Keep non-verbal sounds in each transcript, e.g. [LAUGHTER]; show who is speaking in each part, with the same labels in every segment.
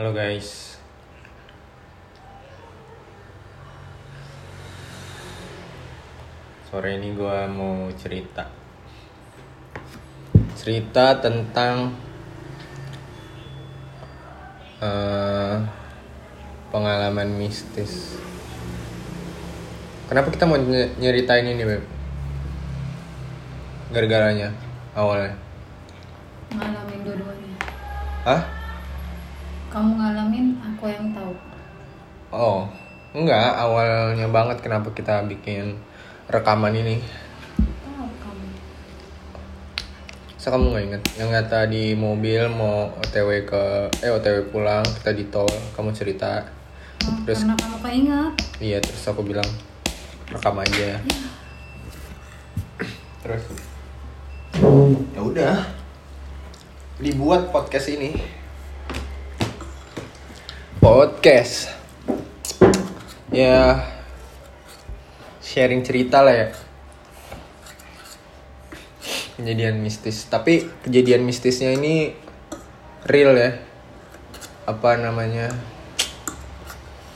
Speaker 1: Halo guys. Sore ini gua mau cerita. Cerita tentang eh, pengalaman mistis. Kenapa kita mau ny- nyeritain ini, Beb? Gara-garanya awalnya.
Speaker 2: ngalamin dua-duanya
Speaker 1: Hah?
Speaker 2: kamu ngalamin aku yang tahu
Speaker 1: Oh, enggak. Awalnya banget kenapa kita bikin rekaman ini.
Speaker 2: kamu
Speaker 1: Saya kamu nggak inget? Yang kata di mobil mau OTW ke eh OTW pulang kita di tol kamu cerita.
Speaker 2: Oh,
Speaker 1: Terus-
Speaker 2: karena kamu keinget.
Speaker 1: Iya terus aku bilang rekam aja. Terus? Ya udah. Dibuat podcast ini. Podcast ya sharing cerita lah ya. Kejadian mistis. Tapi kejadian mistisnya ini real ya. Apa namanya?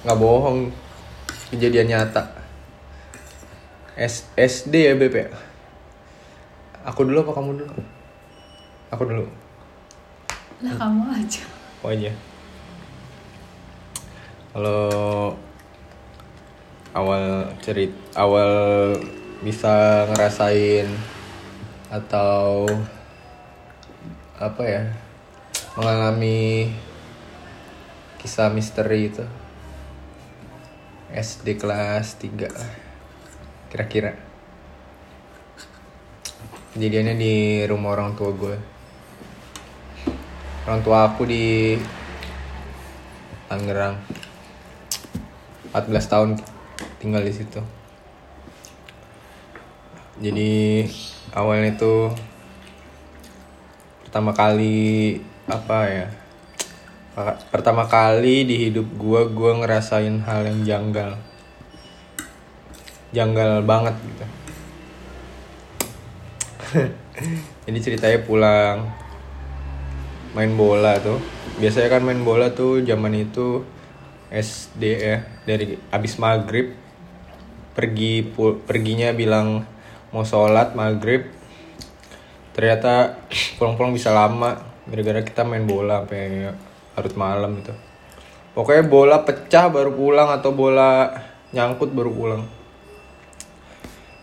Speaker 1: Nggak bohong. Kejadian nyata. S SD ya Beb ya? Aku dulu apa kamu dulu? Aku dulu.
Speaker 2: Lah kamu aja.
Speaker 1: Oh aja kalau awal cerit awal bisa ngerasain atau apa ya mengalami kisah misteri itu. SD kelas 3 kira-kira. Kejadiannya di rumah orang tua gue. Orang tua aku di Tangerang. 14 tahun tinggal di situ. Jadi awalnya itu pertama kali apa ya pertama kali di hidup gue gue ngerasain hal yang janggal. Janggal banget gitu. [LAUGHS] Jadi ceritanya pulang main bola tuh. Biasanya kan main bola tuh zaman itu SD ya dari abis maghrib pergi perginya bilang mau sholat maghrib ternyata pulang-pulang bisa lama gara-gara kita main bola sampai larut malam itu pokoknya bola pecah baru pulang atau bola nyangkut baru pulang.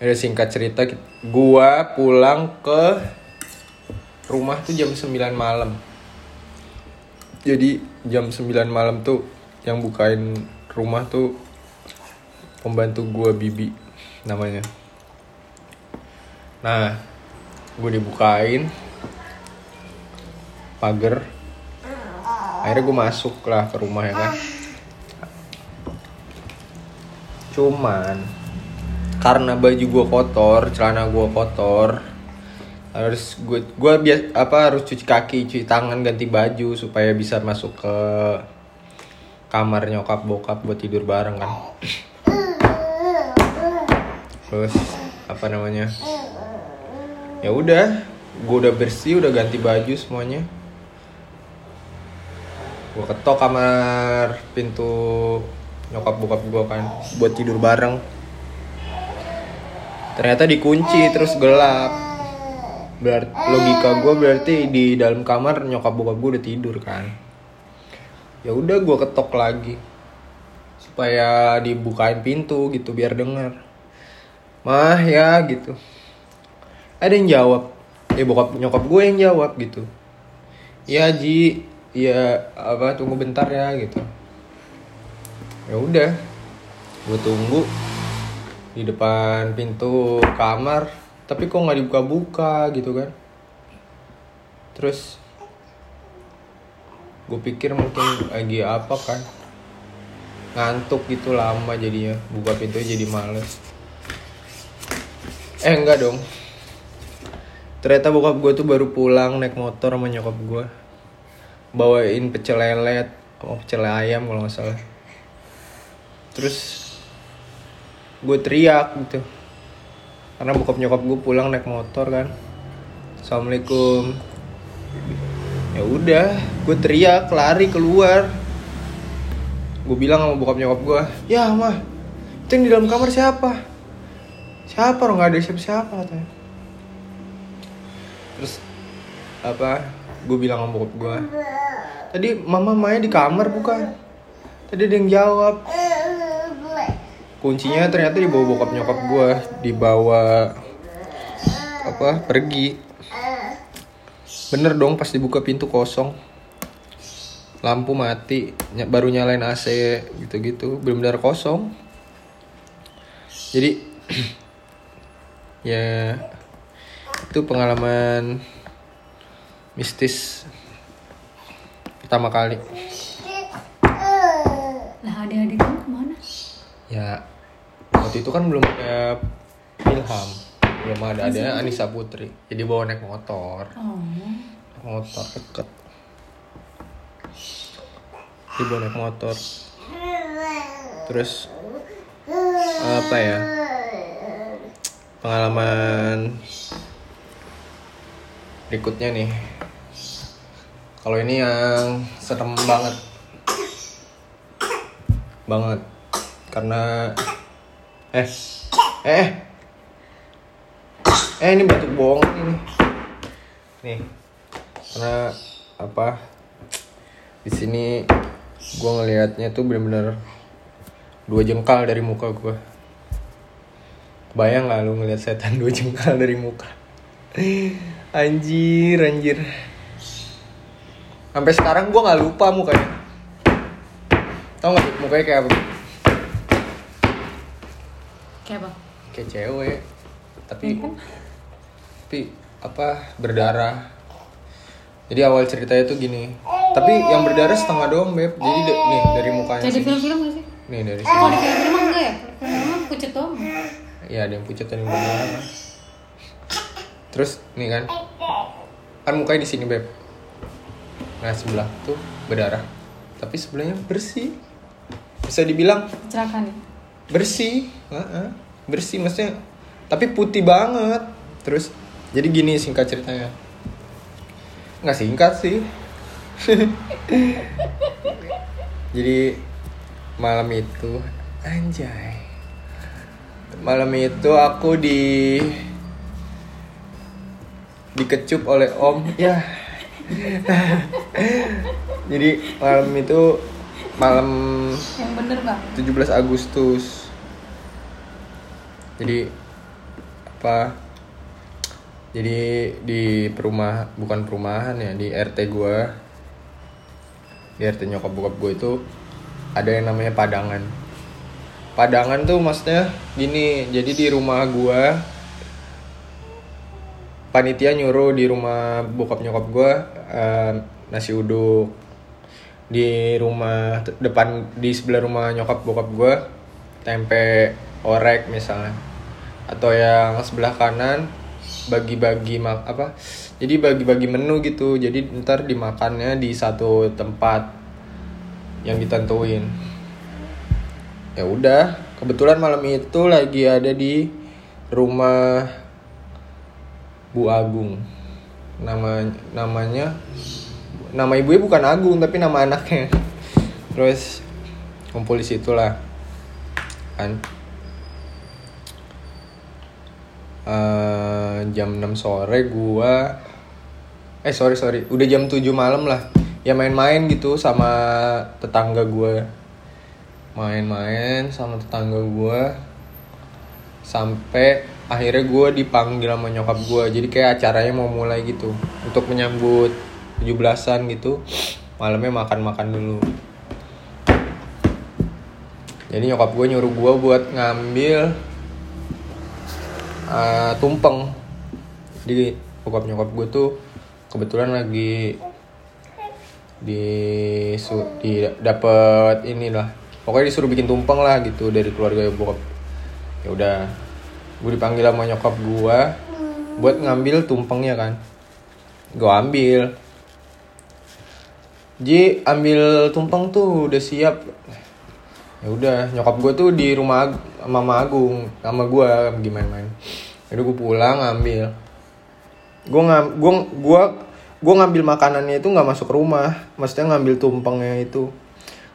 Speaker 1: Ada singkat cerita gua pulang ke rumah tuh jam 9 malam. Jadi jam 9 malam tuh yang bukain rumah tuh pembantu gua Bibi namanya. Nah gue dibukain. Pagar. Akhirnya gue masuk lah ke rumah ya kan? Cuman karena baju gue kotor celana gue kotor harus gue gue bias apa harus cuci kaki cuci tangan ganti baju supaya bisa masuk ke kamar nyokap bokap buat tidur bareng kan terus apa namanya? Ya udah gue udah bersih udah ganti baju semuanya. Gue ketok kamar pintu nyokap bokap gue kan buat tidur bareng. Ternyata dikunci terus gelap. Berarti logika gue berarti di dalam kamar nyokap bokap gue udah tidur kan. Ya udah gue ketok lagi. Supaya dibukain pintu gitu biar dengar mah ya gitu. Ada yang jawab. Ya bokap nyokap gue yang jawab gitu. Ya ji. Ya apa tunggu bentar ya gitu. Ya udah. Gue tunggu di depan pintu kamar tapi kok nggak dibuka-buka gitu kan. Terus gue pikir mungkin lagi apa kan. Ngantuk gitu lama jadinya. Buka pintu jadi males eh enggak dong. Ternyata bokap gue tuh baru pulang naik motor sama nyokap gue bawain pecel lelet sama pecel ayam kalau nggak salah. Terus gue teriak gitu. Karena bokap nyokap gue pulang naik motor kan. Assalamualaikum. Ya udah gue teriak lari keluar. Gue bilang sama bokap nyokap gue ya mah itu yang di dalam kamar siapa siapa orang? Nggak ada siapa siapa katanya. Terus apa? Gue bilang sama bokap gue tadi mama Maya di kamar bukan? Tadi ada yang jawab. Kuncinya ternyata dibawa bokap nyokap gue dibawa apa pergi. Bener dong pas dibuka pintu kosong. Lampu mati baru nyalain AC gitu-gitu. Benar-benar kosong. Jadi [CLEARS THROAT] ya itu pengalaman mistis pertama kali.
Speaker 2: Lah adik-adik kamu ke mana?
Speaker 1: ya waktu itu kan belum ada Ilham. Belum ada ada Anissa Putri. Jadi bawa naik motor.
Speaker 2: Oh.
Speaker 1: Naik motor deket. Dia bawa naik motor. Terus apa ya pengalaman berikutnya nih. Kalau ini yang serem banget. Banget. Karena eh eh eh. Ini batuk bohong ini. Nih. Karena apa? Di sini gue ngelihatnya tuh bener-bener dua jengkal dari muka gue bayang gak lu ngeliat setan dua jengkal dari muka? Anjir anjir. Sampai sekarang gue nggak lupa mukanya. Tau gak mukanya kayak apa?
Speaker 2: Kayak apa?
Speaker 1: kayak cewek. Tapi tapi apa berdarah. Jadi awal ceritanya tuh gini. Tapi yang berdarah setengah doang beb. Jadi nih dari mukanya
Speaker 2: Kayak di
Speaker 1: sini.
Speaker 2: film-film gak sih?
Speaker 1: nih dari sini.
Speaker 2: di film-film enggak ya? Film mah pucet doang.
Speaker 1: Ya ada yang pucat dan yang berdarah terus nih kan. Kan mukanya di sini beb. Nah sebelah tuh berdarah. Tapi sebelahnya bersih. Bisa dibilang
Speaker 2: Kecelakaan ya?
Speaker 1: bersih. Heeh. bersih maksudnya tapi putih banget. Terus jadi gini singkat ceritanya. Nggak singkat sih. [LAUGHS] Jadi malam itu anjay malam itu aku di dikecup oleh om ya [LAUGHS] jadi malam itu malam
Speaker 2: Yang bener bang.
Speaker 1: 17 Agustus. Jadi apa? Jadi di perumah bukan perumahan ya di RT gua. Di RT nyokap bokap gue itu ada yang namanya padangan. Padangan tuh maksudnya gini, jadi di rumah gua panitia nyuruh di rumah bokap nyokap gua eh, nasi uduk. Di rumah depan di sebelah rumah nyokap bokap gue tempe orek misalnya. Atau yang sebelah kanan bagi-bagi apa jadi bagi-bagi menu gitu. Jadi ntar dimakannya di satu tempat yang ditentuin ya udah kebetulan malam itu lagi ada di rumah Bu Agung. Nama namanya nama ibunya bukan Agung tapi nama anaknya. [LAUGHS] Terus kumpul di situ lah kan. Eh, jam 6 sore gua eh sorry sorry udah jam 7 malam lah. Ya main-main gitu sama tetangga gua main-main sama tetangga gua. Sampai akhirnya gue dipanggil sama nyokap gue jadi kayak acaranya mau mulai gitu untuk menyambut 17-an gitu. Malamnya makan-makan dulu. Jadi nyokap gue nyuruh gue buat ngambil eh, tumpeng. Jadi bokap nyokap gue tuh kebetulan lagi di su, di dapet inilah pokoknya disuruh bikin tumpeng lah gitu dari keluarga bokap. Ya udah gue dipanggil sama nyokap gue buat ngambil tumpengnya kan. Gue ambil. Ji ambil tumpeng tuh udah siap. Ya udah nyokap gue tuh di rumah mama Agung sama gue gimana main jadi gue pulang ngambil. Gue ngam gue gue gue ngambil makanannya itu nggak masuk rumah. Maksudnya ngambil tumpengnya itu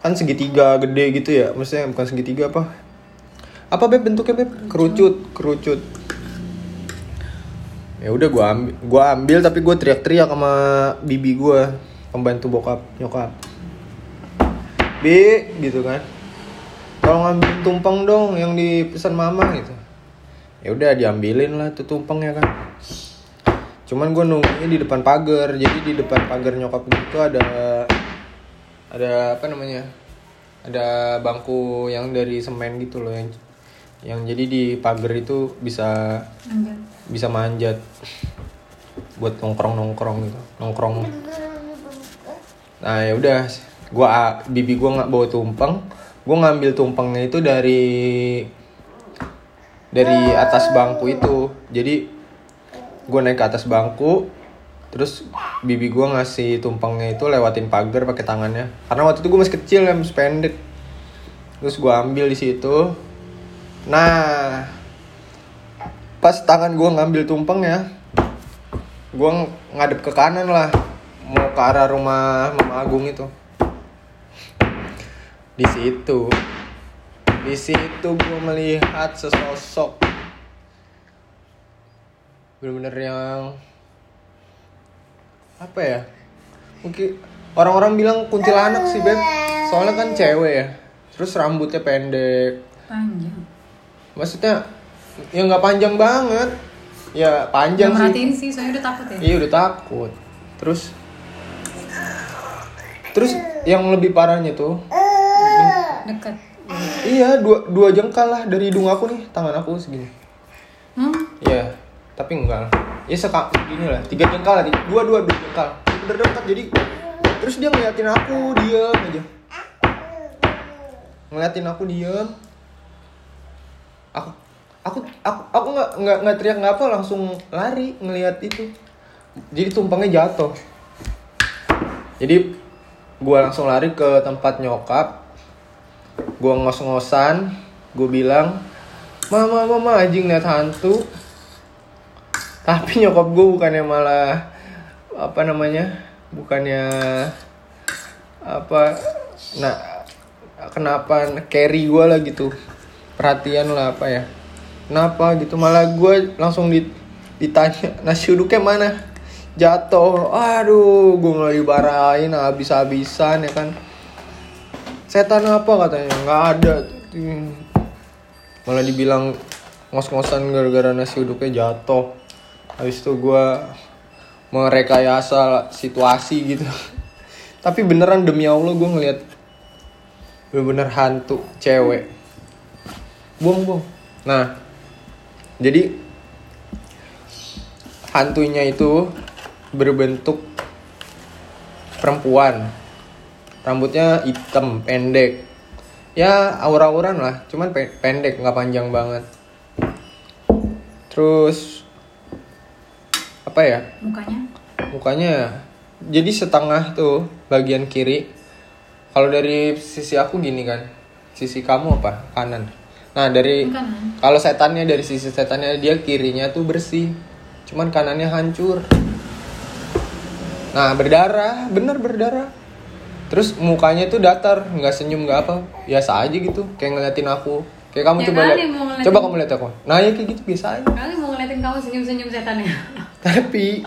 Speaker 1: kan segitiga gede gitu ya. Maksudnya bukan segitiga apa? Apa beb bentuknya beb? Kerucut kerucut. Ya udah gua ambil gua ambil tapi gua teriak-teriak sama bibi gua pembantu bokap nyokap. Bi gitu kan. Tolong ambil tumpeng dong yang dipesan mama gitu. Ya udah diambilin lah tuh tumpengnya kan. Cuman gue nunggunya di depan pagar. Jadi di depan pagar nyokap gue ada ada apa namanya? Ada bangku yang dari semen gitu loh yang yang jadi di pagar itu bisa
Speaker 2: Anjir.
Speaker 1: bisa manjat buat nongkrong nongkrong gitu nongkrong. Nah ya udah gua bibi gua nggak bawa tumpeng. Gua ngambil tumpengnya itu dari dari atas bangku itu. Jadi gua naik ke atas bangku terus bibi gua ngasih tumpengnya itu lewatin pagar pakai tangannya. Karena waktu itu gua masih kecil ya masih pendek. Terus gua ambil di situ. Nah pas tangan gua ngambil tumpengnya gue ngadep ke kanan lah. Mau ke arah rumah Mama Agung itu. Di situ di situ gue melihat sesosok. Bener-bener yang apa ya mungkin orang-orang bilang kuntilanak sih beb soalnya kan cewek ya terus rambutnya pendek
Speaker 2: Panjang.
Speaker 1: maksudnya ya nggak panjang banget ya panjang
Speaker 2: Yang
Speaker 1: sih
Speaker 2: merhatiin sih, soalnya udah takut ya.
Speaker 1: Iya udah takut. Terus Terus yang lebih parahnya tuh
Speaker 2: Dekat.
Speaker 1: Iya dua, dua jengkal lah dari hidung aku nih Tangan aku segini
Speaker 2: Hmm?
Speaker 1: Iya Tapi enggak. Lah Ya seka gini lah Tiga jengkal lah Dua dua dua jengkal. Bener dekat jadi Terus dia ngeliatin aku diem aja. Ngeliatin aku diem. Aku aku aku aku nggak nggak nggak teriak nggak apa langsung lari ngelihat itu. Jadi tumpengnya jatuh. Jadi gua langsung lari ke tempat nyokap. Gua ngos-ngosan. Gue bilang mama mama anjing lihat hantu tapi nyokap gue bukannya malah apa namanya bukannya apa nah kenapa carry gue lah gitu. Perhatian lah apa ya. Kenapa gitu malah gue langsung dit- ditanya nasi uduknya mana? Jatuh. Aduh gue nggak dibarain habis-habisan ya kan. Setan apa katanya? Nggak ada. Malah dibilang ngos-ngosan gara-gara nasi uduknya jatuh habis itu gue merekayasa situasi gitu. Tapi beneran demi allah gue ngeliat bener-bener hantu cewek. Buang buang. Nah jadi hantunya itu berbentuk perempuan. Rambutnya hitam pendek. Ya aura-auran lah cuman pe- pendek nggak panjang banget. Terus apa ya?
Speaker 2: Mukanya?
Speaker 1: mukanya jadi setengah tuh bagian kiri. Kalau dari sisi aku gini kan. Sisi kamu apa? Kanan. Nah dari kalau setannya dari sisi setannya dia kirinya tuh bersih. Cuman kanannya hancur. Nah berdarah. Bener berdarah. Terus mukanya tuh datar. Nggak senyum nggak apa. Biasa aja gitu. Kayak ngeliatin aku. Kayak kamu
Speaker 2: Ya
Speaker 1: coba lihat coba kamu lihat aku. Nah ya kayak gitu biasa aja.
Speaker 2: Kali mau ngeliatin kamu senyum-senyum setannya. [LAUGHS]
Speaker 1: tapi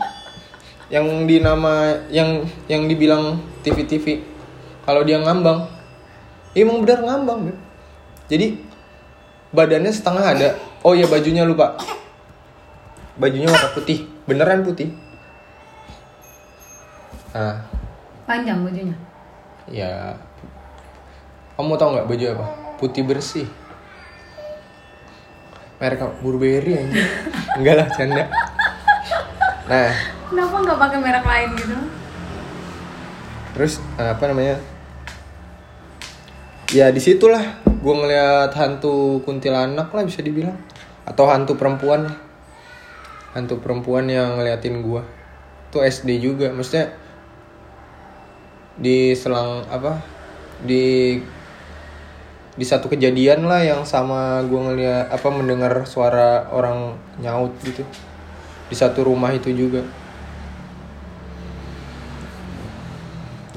Speaker 1: yang di nama yang yang dibilang TV TV kalau dia ngambang ya emang benar ngambang Beb. jadi badannya setengah ada. Oh ya bajunya lupa. Bajunya warna putih. Beneran putih. Nah.
Speaker 2: Panjang bajunya.
Speaker 1: ya kamu tahu nggak baju apa? Putih bersih. Merek apa? Burberry aja enggak lah canda nah.
Speaker 2: Kenapa nggak pakai merek lain gitu?
Speaker 1: terus eh, apa namanya? Ya di situlah gue ngeliat hantu kuntilanak lah bisa dibilang. Atau hantu perempuan hantu perempuan yang ngeliatin gue tuh SD juga maksudnya di selang apa di di satu kejadian lah yang sama gue ngeliat apa mendengar suara orang nyaut gitu di satu rumah itu juga.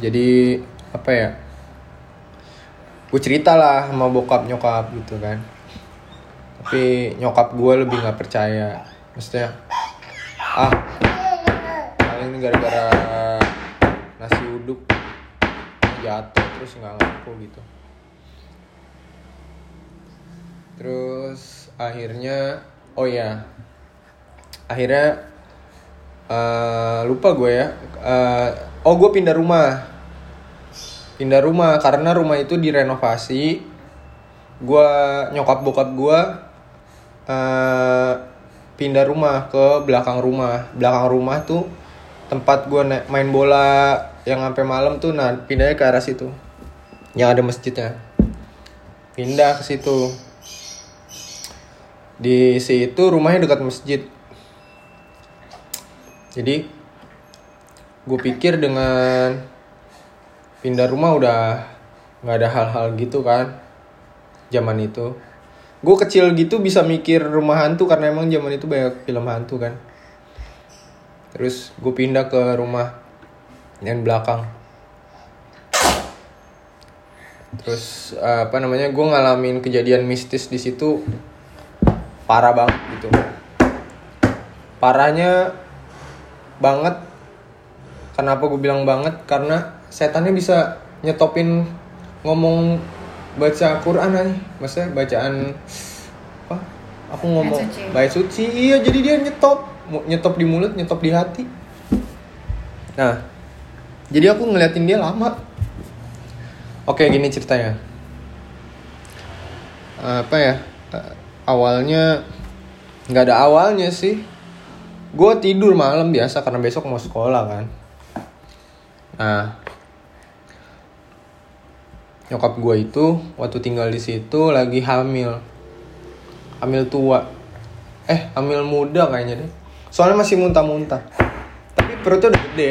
Speaker 1: Jadi apa ya? Gue cerita lah sama bokap nyokap gitu kan. Tapi nyokap gue lebih nggak percaya. Maksudnya ah paling gara-gara nasi uduk jatuh terus nggak ngaku gitu. Terus akhirnya oh ya akhirnya eh, lupa gue ya. Eh, oh gue pindah rumah. Pindah rumah karena rumah itu direnovasi. Gue nyokap bokap gue eh pindah rumah ke belakang rumah. Belakang rumah tuh tempat gue main bola yang sampai malam tuh nah pindahnya ke arah situ. Yang ada masjidnya. Pindah ke situ. Di situ rumahnya dekat masjid jadi gue pikir dengan pindah rumah udah nggak ada hal-hal gitu kan zaman itu. Gue kecil gitu bisa mikir rumah hantu karena emang zaman itu banyak film hantu kan. Terus gue pindah ke rumah yang belakang. Terus apa namanya gue ngalamin kejadian mistis di situ parah banget gitu. Parahnya banget. Kenapa gue bilang banget? Karena setannya bisa nyetopin ngomong baca Quran aja. Maksudnya bacaan apa? Aku ngomong?
Speaker 2: Ayat suci.
Speaker 1: iya jadi dia nyetop. Nyetop di mulut nyetop di hati. Nah jadi aku ngeliatin dia lama. Oke gini ceritanya. Apa ya? Eh, awalnya nggak ada awalnya sih gue tidur malam biasa karena besok mau sekolah kan. Nah nyokap gue itu waktu tinggal di situ lagi hamil. Hamil tua. Eh hamil muda kayaknya deh. Soalnya masih muntah-muntah. Tapi perutnya udah gede.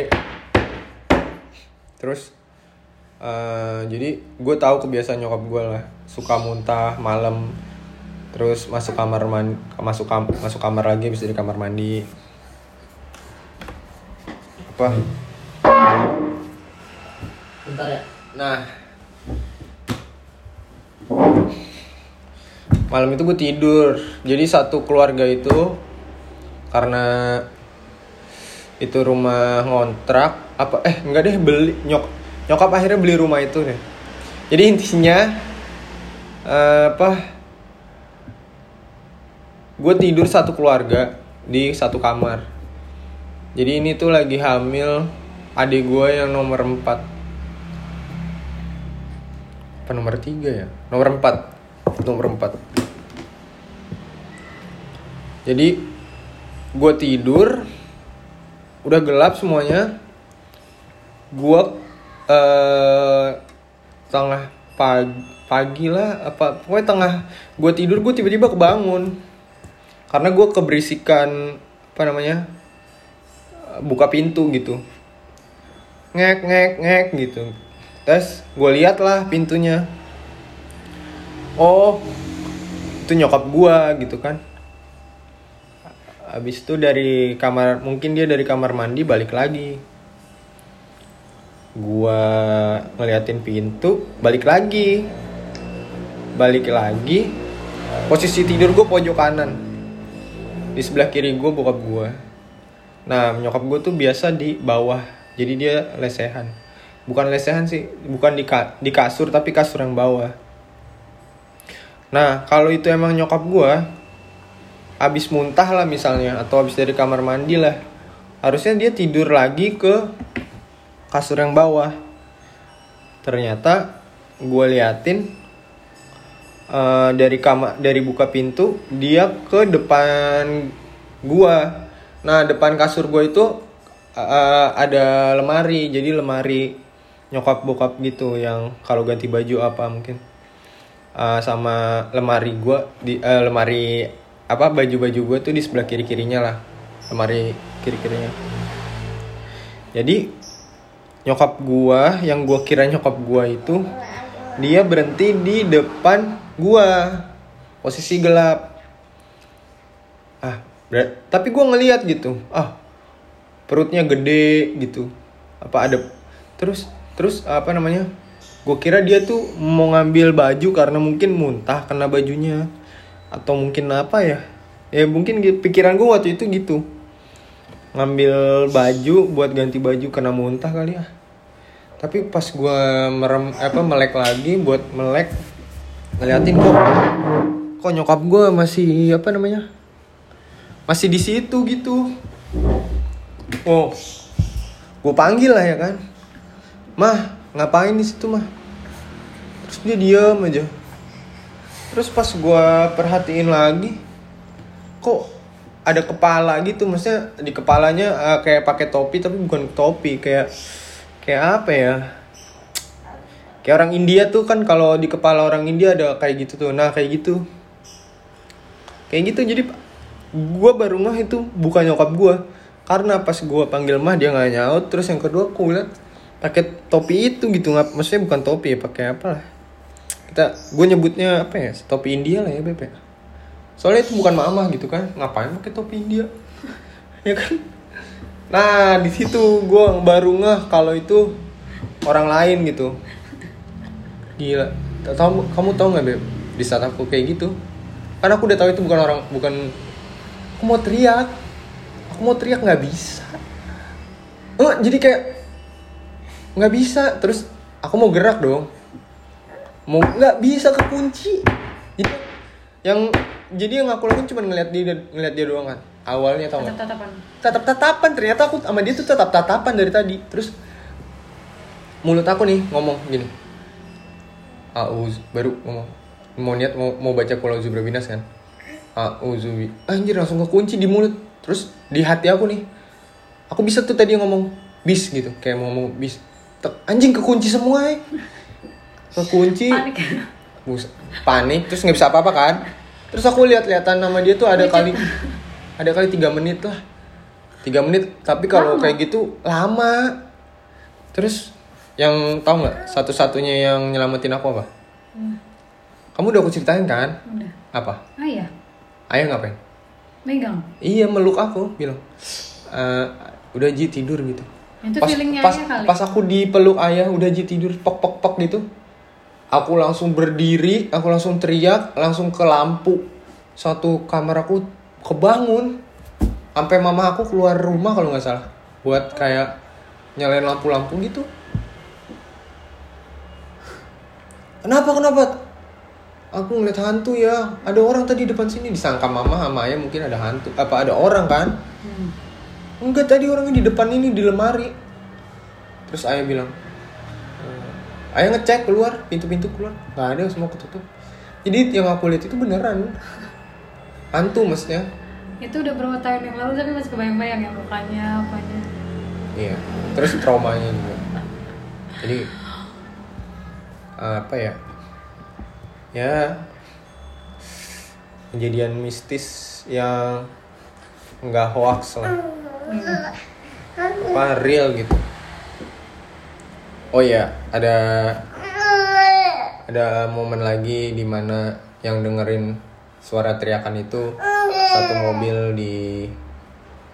Speaker 1: Terus eh, jadi gue tahu kebiasaan nyokap gue lah. Suka muntah malam terus masuk kamar mandi masuk kam masuk kamar lagi bisa di kamar mandi apa
Speaker 3: Bentar ya.
Speaker 1: Nah, malam itu gue tidur. Jadi satu keluarga itu karena itu rumah ngontrak apa eh enggak deh beli nyok nyokap akhirnya beli rumah itu deh. Jadi intinya eh, apa? Gue tidur satu keluarga di satu kamar. Jadi ini tuh lagi hamil adik gue yang nomor 4 apa nomor tiga ya? Nomor empat. Nomor empat. Jadi gue tidur udah gelap semuanya. Gue eh tengah pagi pagi lah apa pokoknya tengah gue tidur gue tiba-tiba kebangun. Karena gue keberisikan apa namanya buka pintu gitu ngek ngek ngek gitu Terus gue lihat lah pintunya. Oh, itu nyokap gua gitu kan. Habis itu dari kamar, mungkin dia dari kamar mandi balik lagi. Gua ngeliatin pintu, balik lagi. Balik lagi. Posisi tidur gue pojok kanan. Di sebelah kiri gue bokap gua. Nah, nyokap gue tuh biasa di bawah. Jadi dia lesehan. Bukan lesehan sih bukan di ka- di kasur tapi kasur yang bawah. Nah kalau itu emang nyokap gua habis muntah lah misalnya atau habis dari kamar mandi lah harusnya dia tidur lagi ke kasur yang bawah. Ternyata gue liatin eh, dari kamar dari buka pintu dia ke depan gua nah depan kasur gua itu eh, ada lemari. Jadi lemari nyokap bokap gitu yang kalau ganti baju apa mungkin. Eh, sama lemari gua di eh, lemari apa baju-baju gua tuh di sebelah kiri kirinya lah. Lemari kiri kirinya jadi nyokap gua yang gua kira nyokap gua itu dia berhenti di depan gua. Posisi gelap tapi gua ngeliat gitu ah perutnya gede gitu. Apa ada terus terus apa namanya gue kira dia tuh mau ngambil baju karena mungkin muntah kena bajunya atau mungkin apa ya. Ya mungkin pikiran gue waktu itu gitu. Ngambil baju buat ganti baju kena muntah kali ya. Tapi pas gue merem apa melek lagi buat melek ngeliatin kok kok nyokap gue masih apa namanya masih di situ gitu. Oh. Gue panggil lah ya kan. Mah ngapain di situ mah? Terus dia diam aja. Terus pas gue perhatiin lagi kok ada kepala gitu? Maksudnya di kepalanya eh, kayak pakai topi tapi bukan topi. Kayak kayak apa ya? Kayak orang India tuh kan kalau di kepala orang India ada kayak gitu tuh. Nah kayak gitu. Kayak gitu jadi gue baru ngeh itu bukan nyokap gue karena pas gue panggil mah dia nggak nyaut. Terus yang kedua aku lihat pakai topi itu gitu. Nggak maksudnya bukan topi ya pakai apa lah. Kita gue nyebutnya apa ya? Topi India lah ya beb ya. soalnya itu bukan mama gitu kan. Ngapain pakai topi India? [LAUGHS] Ya kan? Nah di situ gue baru ngeh kalau itu orang lain gitu. Gila. Tahu kamu tahu nggak beb di saat aku kayak gitu? Karena aku udah tahu itu bukan orang bukan aku mau teriak. Aku mau teriak nggak bisa. Eh, jadi kayak nggak bisa. Terus aku mau gerak dong. Mau nggak bisa kekunci. Jadi yang jadi yang aku lakukan cuma ngeliat dia ngeliat dia doang kan. Awalnya tau nggak?
Speaker 2: Tatap-tatapan.
Speaker 1: tatap tatapan ternyata aku sama dia tuh tatap tatapan dari tadi. Terus mulut aku nih ngomong gini. Auz baru ngomong. Mau niat mau mau baca kulau binas kan Auzubi anjir langsung kekunci di mulut. Terus di hati aku nih. Aku bisa tuh tadi ngomong bis gitu kayak mau ngomong bis. Anjing kekunci semua ya kekunci.
Speaker 2: Panik.
Speaker 1: Bus, panik terus nggak bisa apa-apa kan? Terus aku lihat-lihatan nama dia tuh ada kali ada kali tiga menit lah. Tiga menit tapi kalau kayak gitu lama. Terus yang tahu nggak satu-satunya yang nyelamatin aku apa?
Speaker 2: Hmm,
Speaker 1: kamu udah aku ceritain kan?
Speaker 2: Udah.
Speaker 1: apa?
Speaker 2: Ah iya.
Speaker 1: Ayah ngapain?
Speaker 2: Megang.
Speaker 1: iya meluk aku bilang. "Eh, udah Ji tidur gitu.
Speaker 2: Itu
Speaker 1: pas
Speaker 2: feelingnya
Speaker 1: pas,
Speaker 2: ayah kali.
Speaker 1: pas aku dipeluk ayah udah Ji tidur pok pok pok gitu. Aku langsung berdiri aku langsung teriak langsung ke lampu. Satu kamar aku kebangun. Sampai mama aku keluar rumah kalau nggak salah. Buat kayak nyalain lampu-lampu gitu. Kenapa kenapa aku ngeliat hantu ya ada orang tadi depan sini disangka mama sama ayah mungkin ada hantu apa ada orang kan
Speaker 2: Hmm.
Speaker 1: Enggak tadi orangnya di depan ini di lemari. Terus ayah bilang, "Eh, ayah ngecek keluar pintu-pintu keluar, nggak ada semua ketutup. Jadi yang aku lihat itu beneran hantu maksudnya.
Speaker 2: Itu udah berapa tahun yang lalu tapi masih kebayang-bayang ya mukanya apanya.
Speaker 1: Iya. Terus traumanya juga. Jadi [GASPS] apa ya? Ya kejadian mistis yang nggak hoax lah. Apa real gitu. Oh iya, ada ada momen lagi di mana yang dengerin suara teriakan itu satu mobil di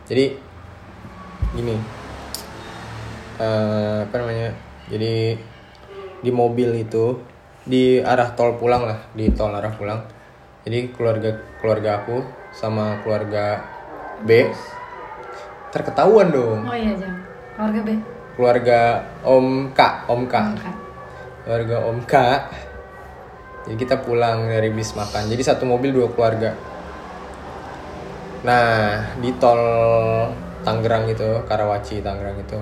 Speaker 1: jadi gini eh, apa namanya jadi di mobil itu di arah tol pulang lah di tol arah pulang jadi keluarga keluarga aku sama keluarga B terketahuan dong
Speaker 2: Oh iya jangan. Keluarga B.
Speaker 1: keluarga Om K Om K
Speaker 2: Angkat.
Speaker 1: keluarga Om K jadi kita pulang dari bis makan jadi satu mobil dua keluarga nah di tol Tangerang itu Karawaci Tangerang itu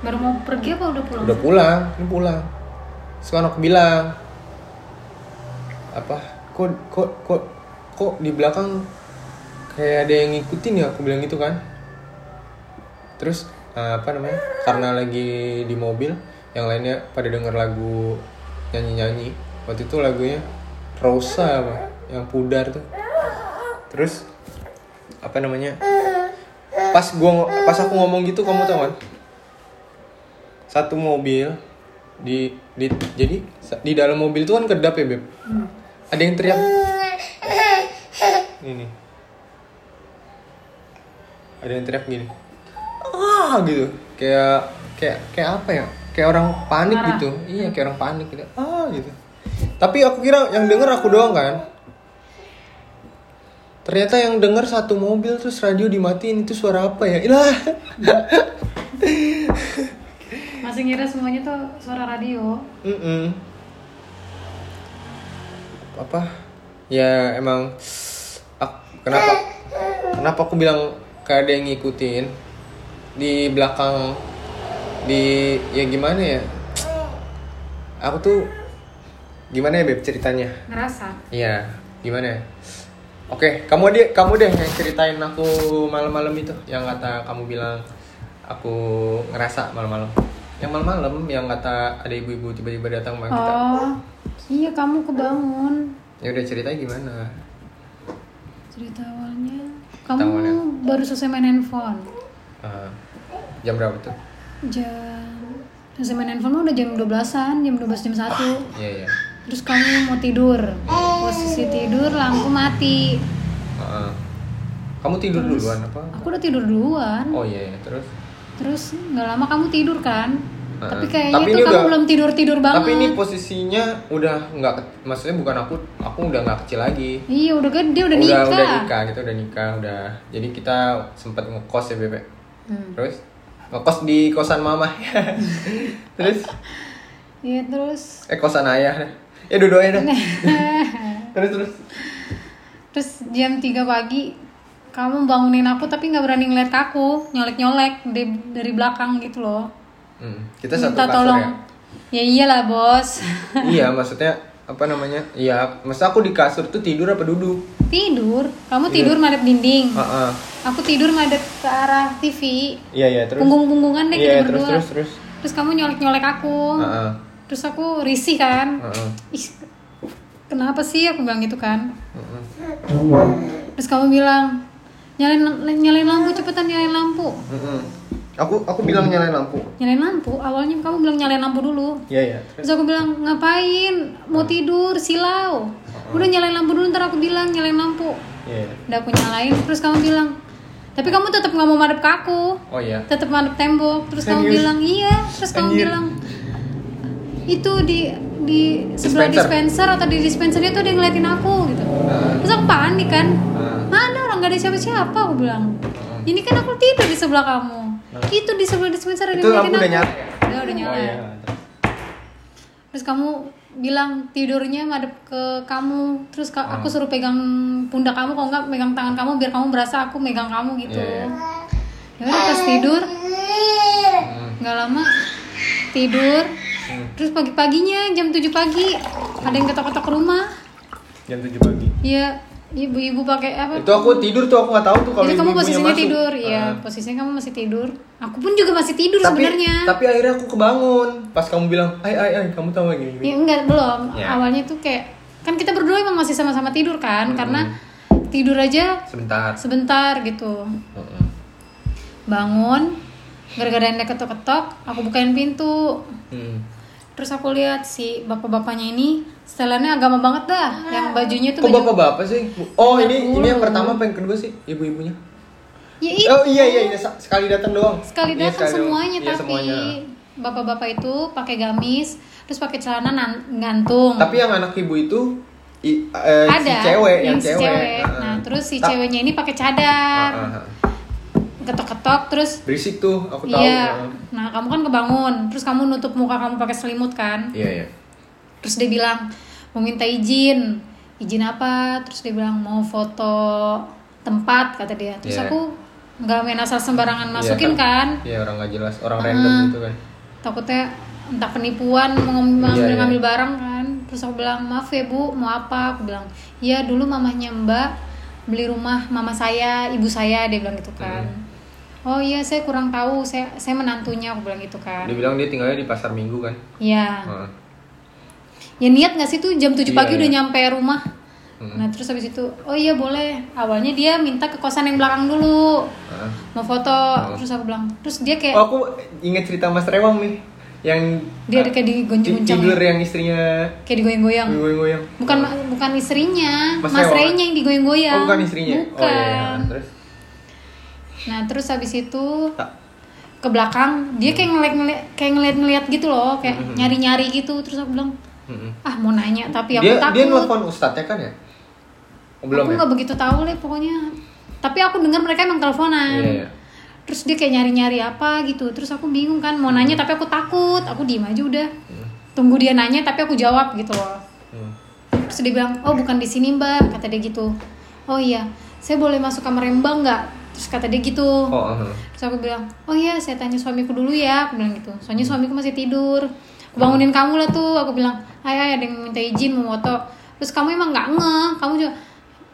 Speaker 2: Baru mau pergi apa udah pulang?
Speaker 1: udah pulang ini pulang sekarang aku bilang apa? Kok kok kok kok di belakang kayak ada yang ngikutin ya? Aku bilang gitu kan. Terus eh, apa namanya karena lagi di mobil yang lainnya pada denger lagu nyanyi nyanyi waktu itu lagunya Rosa apa yang pudar tuh. Terus apa namanya pas gua pas aku ngomong gitu kamu tahu kan? Satu mobil di di jadi di dalam mobil itu kan kedap ya beb?
Speaker 2: Hmm.
Speaker 1: ada yang teriak. Ini. Ada yang teriak gini. Ah gitu. Kayak kayak kayak apa ya? Kayak kayak orang panik
Speaker 2: Marah.
Speaker 1: gitu. Iya kayak orang panik gitu. Ah gitu. Tapi aku kira yang denger aku doang kan? Ternyata yang denger satu mobil terus radio dimatiin itu suara apa ya? Ilah [LAUGHS]
Speaker 2: Masih ngira semuanya tuh suara radio.
Speaker 1: Mm-mm. apa ya emang ak- kenapa kenapa aku bilang kayak ada yang ngikutin di belakang di ya gimana ya aku tuh gimana ya beb ceritanya
Speaker 2: Ngerasa.
Speaker 1: Iya, gimana ya? Oke, kamu deh, kamu deh yang ceritain aku malam-malam itu, yang kata kamu bilang aku ngerasa malam-malam. Yang malam-malam yang kata ada ibu-ibu tiba-tiba datang sama kita.
Speaker 2: Oh, iya kamu kebangun.
Speaker 1: Ya udah ceritanya gimana?
Speaker 2: Cerita awalnya.
Speaker 1: Cerita
Speaker 2: Kamu
Speaker 1: awalnya.
Speaker 2: baru selesai main handphone.
Speaker 1: Ah, jam berapa tuh?
Speaker 2: Jam selesai main handphone udah jam 12-an, jam 12 jam 1.
Speaker 1: Iya iya.
Speaker 2: Terus kamu mau tidur. Posisi tidur lampu mati.
Speaker 1: Ah, kamu tidur duluan apa?
Speaker 2: Aku udah tidur duluan.
Speaker 1: Oh iya, iya. terus.
Speaker 2: Terus nggak lama kamu tidur kan?
Speaker 1: Ah,
Speaker 2: Tapi kayaknya
Speaker 1: tapi
Speaker 2: tuh kamu
Speaker 1: udah-
Speaker 2: belum tidur-tidur banget.
Speaker 1: Tapi ini posisinya udah nggak, maksudnya bukan aku, aku udah nggak kecil lagi.
Speaker 2: Iya udah gede udah,
Speaker 1: udah
Speaker 2: nikah.
Speaker 1: udah nikah kita udah nikah udah jadi kita sempat ngekos ya bebek
Speaker 2: Hmm.
Speaker 1: terus ngekos di kosan mama [LAUGHS] terus
Speaker 2: Iya terus
Speaker 1: eh kosan ayah ya dua-duanya dah [LAUGHS] terus terus
Speaker 2: terus jam 3 pagi kamu bangunin aku tapi nggak berani ngeliat aku nyolek-nyolek dari, dari belakang gitu loh.
Speaker 1: Hmm, kita satu
Speaker 2: minta
Speaker 1: kasur
Speaker 2: tolong.
Speaker 1: ya?
Speaker 2: Ya iyalah bos. [LAUGHS]
Speaker 1: Iya maksudnya apa namanya? Iya maksud aku di kasur tuh tidur apa duduk?
Speaker 2: Tidur. Kamu tidur madep dinding.
Speaker 1: Ah, ah.
Speaker 2: aku tidur madep ke arah TV
Speaker 1: iya iya terus?
Speaker 2: Punggung-punggungan deh
Speaker 1: iya
Speaker 2: kita
Speaker 1: terus
Speaker 2: berdua.
Speaker 1: terus terus
Speaker 2: terus. Kamu nyolek-nyolek aku.
Speaker 1: Ah, ah.
Speaker 2: terus aku risih kan?
Speaker 1: Ah, ah.
Speaker 2: Ih, kenapa sih aku bilang gitu kan?
Speaker 1: Ah, ah.
Speaker 2: terus kamu bilang nyalain nyalain lampu cepetan nyalain lampu.
Speaker 1: Mm-mm. aku aku bilang nyalain lampu.
Speaker 2: Nyalain lampu? Awalnya kamu bilang nyalain lampu dulu.
Speaker 1: Iya iya. Terus
Speaker 2: terus aku bilang ngapain? Mau tidur silau. Udah nyalain lampu dulu ntar aku bilang nyalain lampu.
Speaker 1: Iya iya.
Speaker 2: udah aku nyalain terus kamu bilang tapi kamu tetap nggak mau madep ke aku.
Speaker 1: Oh iya.
Speaker 2: Tetap madep tembok. Terus kamu
Speaker 1: Serius?
Speaker 2: bilang iya. Terus kamu
Speaker 1: Anjir.
Speaker 2: bilang itu di di sebelah
Speaker 1: Dispenser.
Speaker 2: dispenser atau di dispensernya tuh dia ngeliatin aku gitu.
Speaker 1: Ah,
Speaker 2: terus aku panik kan.
Speaker 1: Ah.
Speaker 2: Mana orang gak ada siapa-siapa aku bilang. Ini kan aku tidur di sebelah kamu. Itu di sebelah dispenser
Speaker 1: Itu lampu
Speaker 2: ngeliatin
Speaker 1: udah
Speaker 2: aku.
Speaker 1: nyala ya?
Speaker 2: udah nyala.
Speaker 1: Oh iya.
Speaker 2: Terus kamu bilang tidurnya madep ke kamu terus ka- aku suruh pegang pundak kamu kalau nggak pegang tangan kamu biar kamu berasa aku megang kamu gitu.
Speaker 1: Iya,
Speaker 2: ya udah pas tidur
Speaker 1: Hmm.
Speaker 2: nggak lama tidur.
Speaker 1: Hmm.
Speaker 2: terus pagi-paginya jam 7 pagi ada yang ketok-ketok ke rumah.
Speaker 1: Jam 7 pagi?
Speaker 2: Iya, ibu-ibu pakai apa?
Speaker 1: itu aku tidur tuh aku nggak tahu tuh kalau
Speaker 2: Itu kamu posisinya
Speaker 1: masuk.
Speaker 2: tidur, iya.
Speaker 1: Ah.
Speaker 2: Posisinya kamu masih tidur. Aku pun juga masih tidur sebenarnya.
Speaker 1: tapi akhirnya aku kebangun pas kamu bilang ay ay ay kamu tahu gini gini
Speaker 2: Ya enggak, belum.
Speaker 1: Ya.
Speaker 2: Awalnya tuh kayak kan kita berdua emang masih sama-sama tidur kan,
Speaker 1: Hmm.
Speaker 2: karena tidur aja
Speaker 1: sebentar
Speaker 2: sebentar gitu.
Speaker 1: Heeh.
Speaker 2: Bangun, gara-gara yang ketok-ketok, aku bukain pintu.
Speaker 1: Hmm.
Speaker 2: Terus aku lihat si bapak-bapaknya ini setelannya agama banget dah, yang bajunya tuh
Speaker 1: kok
Speaker 2: baju
Speaker 1: bapak bapak sih? Oh ini ini yang pertama apa yang kedua sih? Ibu ibunya
Speaker 2: Ya itu.
Speaker 1: oh iya iya. Iya sekali datang doang.
Speaker 2: Sekali
Speaker 1: Iya,
Speaker 2: datang
Speaker 1: doang.
Speaker 2: semuanya
Speaker 1: Iya,
Speaker 2: tapi
Speaker 1: semuanya.
Speaker 2: bapak-bapak itu pakai gamis terus pakai celana nan- gantung.
Speaker 1: Tapi yang anak ibu itu i- eh,
Speaker 2: ada
Speaker 1: si cewek yang,
Speaker 2: si
Speaker 1: cewek,
Speaker 2: cewek.
Speaker 1: Heeh.
Speaker 2: nah terus si
Speaker 1: Ta-
Speaker 2: ceweknya ini pakai cadar.
Speaker 1: Heeh, heeh.
Speaker 2: Ketok-ketok terus
Speaker 1: berisik tuh aku tahu.
Speaker 2: Iya nah kamu kan kebangun terus kamu nutup muka kamu pakai selimut kan?
Speaker 1: Iya iya.
Speaker 2: Terus dia bilang mau minta izin. Izin apa? Terus dia bilang mau foto tempat kata dia. Terus
Speaker 1: Iya.
Speaker 2: aku nggak main asal sembarangan
Speaker 1: Iya,
Speaker 2: masukin kan?
Speaker 1: iya orang nggak jelas orang random gitu kan.
Speaker 2: takutnya entah penipuan mau ngam-
Speaker 1: Iya,
Speaker 2: ngambil
Speaker 1: iya.
Speaker 2: barang kan? Terus aku bilang maaf ya bu mau apa? Aku bilang ya dulu mamahnya mbak beli rumah mama saya ibu saya dia bilang gitu kan.
Speaker 1: Hmm.
Speaker 2: Oh iya saya kurang tahu. Saya saya menantunya aku bilang gitu kan.
Speaker 1: Dia bilang dia tinggalnya di pasar minggu kan?
Speaker 2: Ya
Speaker 1: Heeh.
Speaker 2: ya niat nggak sih tuh? Jam 7
Speaker 1: Iya,
Speaker 2: pagi
Speaker 1: iya.
Speaker 2: udah nyampe rumah.
Speaker 1: Hmm.
Speaker 2: nah terus habis itu oh iya boleh. Awalnya dia minta ke kosan yang belakang dulu.
Speaker 1: Heeh.
Speaker 2: mau foto. Terus aku bilang terus dia kayak
Speaker 1: Oh, aku inget cerita Mas Rewang nih yang
Speaker 2: dia kayak
Speaker 1: ti-
Speaker 2: digoncang-goncang
Speaker 1: tidur yang istrinya.
Speaker 2: Kayak digoyang-goyang?
Speaker 1: Goyang-goyang.
Speaker 2: bukan bukan istrinya.
Speaker 1: Mas
Speaker 2: mas. Rey-nya yang digoyang-goyang.
Speaker 1: Oh, bukan istrinya.
Speaker 2: bukan
Speaker 1: Oh iya, iya. Terus
Speaker 2: nah terus habis itu ke belakang dia kayak ngeliat ngeliat kayak ngeliat ngeliat gitu loh kayak nyari nyari gitu. Terus aku bilang
Speaker 1: Mm-mm.
Speaker 2: ah mau nanya tapi aku
Speaker 1: dia
Speaker 2: takut.
Speaker 1: dia nelfon ustadznya kan ya? Oh, belum
Speaker 2: aku
Speaker 1: ya?
Speaker 2: nggak begitu tahu lah pokoknya. Tapi aku dengar mereka emang teleponan.
Speaker 1: Iya, iya.
Speaker 2: terus dia kayak nyari nyari apa gitu. Terus aku bingung kan mau nanya tapi aku takut. Aku diem aja udah. Tunggu dia nanya tapi aku jawab gitu loh.
Speaker 1: Hmm.
Speaker 2: terus dia bilang oh bukan di sini mbak kata dia gitu. Oh iya. Saya boleh masuk kamar mbak nggak terus kata dia gitu.
Speaker 1: Oh uh-huh.
Speaker 2: terus aku bilang oh iya saya tanya suamiku dulu ya. Aku bilang gitu. Soalnya suamiku masih tidur. Aku bangunin kamu lah tuh. Aku bilang ay ay ada yang minta izin mau foto. Terus kamu emang nggak ngeh kamu juga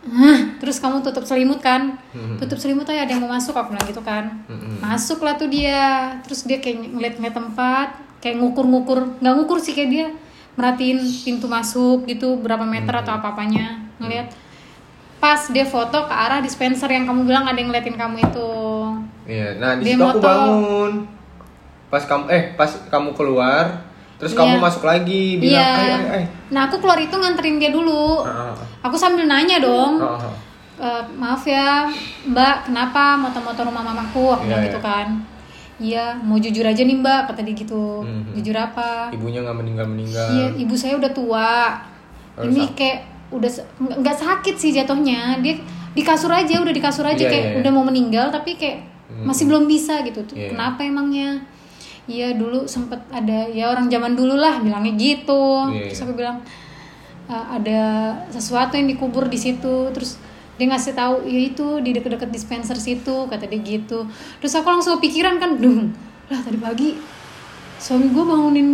Speaker 2: "Hah?" terus kamu tutup selimut kan?
Speaker 1: Mhm.
Speaker 2: tutup selimut aja ada yang mau masuk. Aku bilang gitu kan.
Speaker 1: Mhm.
Speaker 2: masuk lah tuh dia. Terus dia kayak ngeliat-ngeliat tempat kayak ngukur-ngukur. Nggak ngukur sih kayak dia merhatiin pintu masuk gitu berapa meter atau apa-apanya ngeliat pas dia foto ke arah dispenser yang kamu bilang ada yang ngeliatin kamu itu
Speaker 1: Iya, nah di
Speaker 2: Dia
Speaker 1: situ aku bangun. Pas kamu eh pas kamu keluar, terus
Speaker 2: Iya.
Speaker 1: kamu masuk lagi bilang,
Speaker 2: Iya.
Speaker 1: "Ay, ay, ay."
Speaker 2: Nah aku keluar itu nganterin dia dulu.
Speaker 1: Ah,
Speaker 2: Aku sambil nanya dong.
Speaker 1: ah.
Speaker 2: "Eh, maaf ya Mbak, kenapa motor-motor rumah mamaku? Aku
Speaker 1: Iya,
Speaker 2: bilang
Speaker 1: iya.
Speaker 2: gitu kan. Iya, mau jujur aja nih Mbak, kata dia gitu.
Speaker 1: Mhm.
Speaker 2: Jujur apa?
Speaker 1: Ibunya nggak meninggal meninggal.
Speaker 2: Iya, ibu saya udah tua.
Speaker 1: Oh,
Speaker 2: Ini kayak udah nggak sakit sih jatuhnya. Dia di kasur aja, udah di kasur aja
Speaker 1: Iya,
Speaker 2: kayak
Speaker 1: iya, iya.
Speaker 2: udah mau meninggal tapi kayak
Speaker 1: Hmm.
Speaker 2: masih belum bisa gitu. Tuh,
Speaker 1: Iya.
Speaker 2: Kenapa emangnya? Iya dulu sempet ada ya orang zaman dulu lah bilangnya gitu.
Speaker 1: Iya,
Speaker 2: Terus aku bilang "E, ada sesuatu yang dikubur di situ. Terus dia ngasih tahu ya itu di deket-deket dispenser situ kata dia gitu. Terus aku langsung kepikiran kan, dung lah tadi pagi suami gue bangunin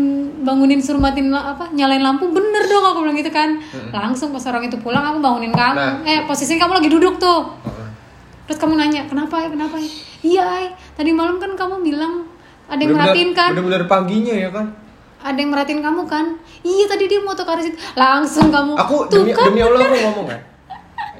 Speaker 2: bangunin suruh matiin apa nyalain lampu bener dong aku bilang gitu kan. Langsung pas orang itu pulang aku bangunin kamu.
Speaker 1: Nah.
Speaker 2: eh posisinya kamu lagi duduk tuh. Terus kamu nanya kenapa ya kenapa ya iya ay tadi malam kan kamu bilang ada yang merhatiin kan.
Speaker 1: Bener-bener paginya ya kan.
Speaker 2: ada yang merhatiin kamu kan? Iya tadi dia mau arah situ langsung kamu.
Speaker 1: Aku
Speaker 2: tuh
Speaker 1: demi
Speaker 2: kan
Speaker 1: demi Allah aku ngomong kan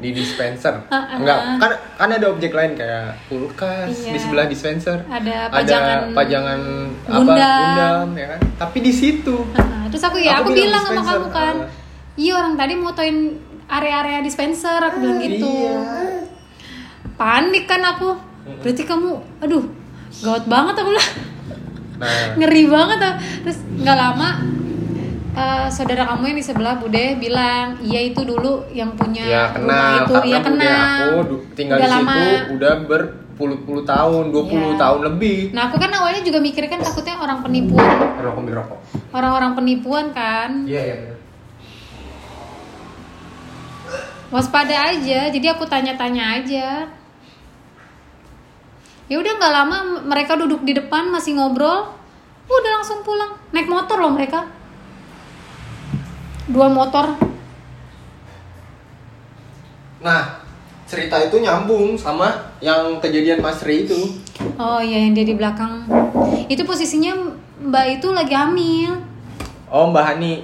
Speaker 1: di dispenser. [LAUGHS]
Speaker 2: Ah, ah.
Speaker 1: Enggak, kan kan ada objek lain kayak kulkas
Speaker 2: Iya.
Speaker 1: di sebelah dispenser.
Speaker 2: Ada pajangan
Speaker 1: ada pajangan apa
Speaker 2: gundam.
Speaker 1: gundam ya kan. Tapi di situ.
Speaker 2: Heeh, terus aku ya
Speaker 1: Aku
Speaker 2: aku,
Speaker 1: bilang
Speaker 2: bilang sama kamu kan
Speaker 1: ah.
Speaker 2: iya orang tadi motoin area-area dispenser aku bilang gitu
Speaker 1: Iya.
Speaker 2: panik kan aku berarti kamu aduh gawat banget aku lah
Speaker 1: Nah, [LAUGHS]
Speaker 2: ngeri banget ah. terus nggak lama eh, saudara kamu yang di sebelah bude bilang iya itu dulu yang punya
Speaker 1: ya
Speaker 2: rumah
Speaker 1: kena
Speaker 2: itu iya
Speaker 1: bude
Speaker 2: kena
Speaker 1: aku tinggal
Speaker 2: Udah
Speaker 1: di situ
Speaker 2: lama.
Speaker 1: udah berpuluh-puluh tahun, 20
Speaker 2: Iya.
Speaker 1: tahun lebih.
Speaker 2: nah aku kan awalnya juga mikir kan takutnya orang penipuan
Speaker 1: Rokok ambil rokok.
Speaker 2: orang-orang penipuan kan
Speaker 1: Iya, iya benar.
Speaker 2: waspada aja jadi aku tanya-tanya aja ya udah nggak lama mereka duduk di depan masih ngobrol udah langsung pulang naik motor loh mereka dua motor
Speaker 1: Nah, cerita itu nyambung sama yang kejadian Mas Ri itu.
Speaker 2: oh iya yang dia di belakang itu posisinya mbak itu lagi hamil
Speaker 1: Oh, Mbak Hani.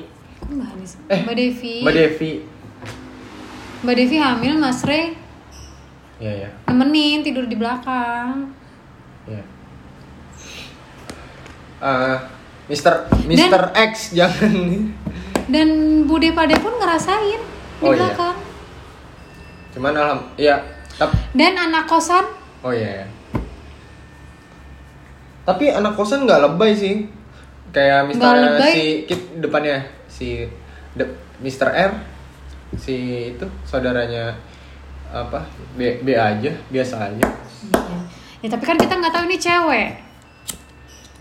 Speaker 2: Kok mbak Hanis
Speaker 1: Eh,
Speaker 2: mbak Devi
Speaker 1: Mbak Devi.
Speaker 2: mbak Devi hamil mas Re
Speaker 1: Iya, iya.
Speaker 2: nemenin tidur di belakang
Speaker 1: Iya. Eh, Mister Mister X jangan
Speaker 2: dan Bude Pade pun ngerasain di
Speaker 1: Oh, iya.
Speaker 2: belakang
Speaker 1: cuman alham iya tap
Speaker 2: dan anak kosan
Speaker 1: oh iya, iya. tapi anak kosan nggak lebay sih kayak misalnya si kit depannya si de- Mister R si itu saudaranya apa B, B aja biasa aja
Speaker 2: Iya. Ya tapi kan kita nggak tahu ini cewek.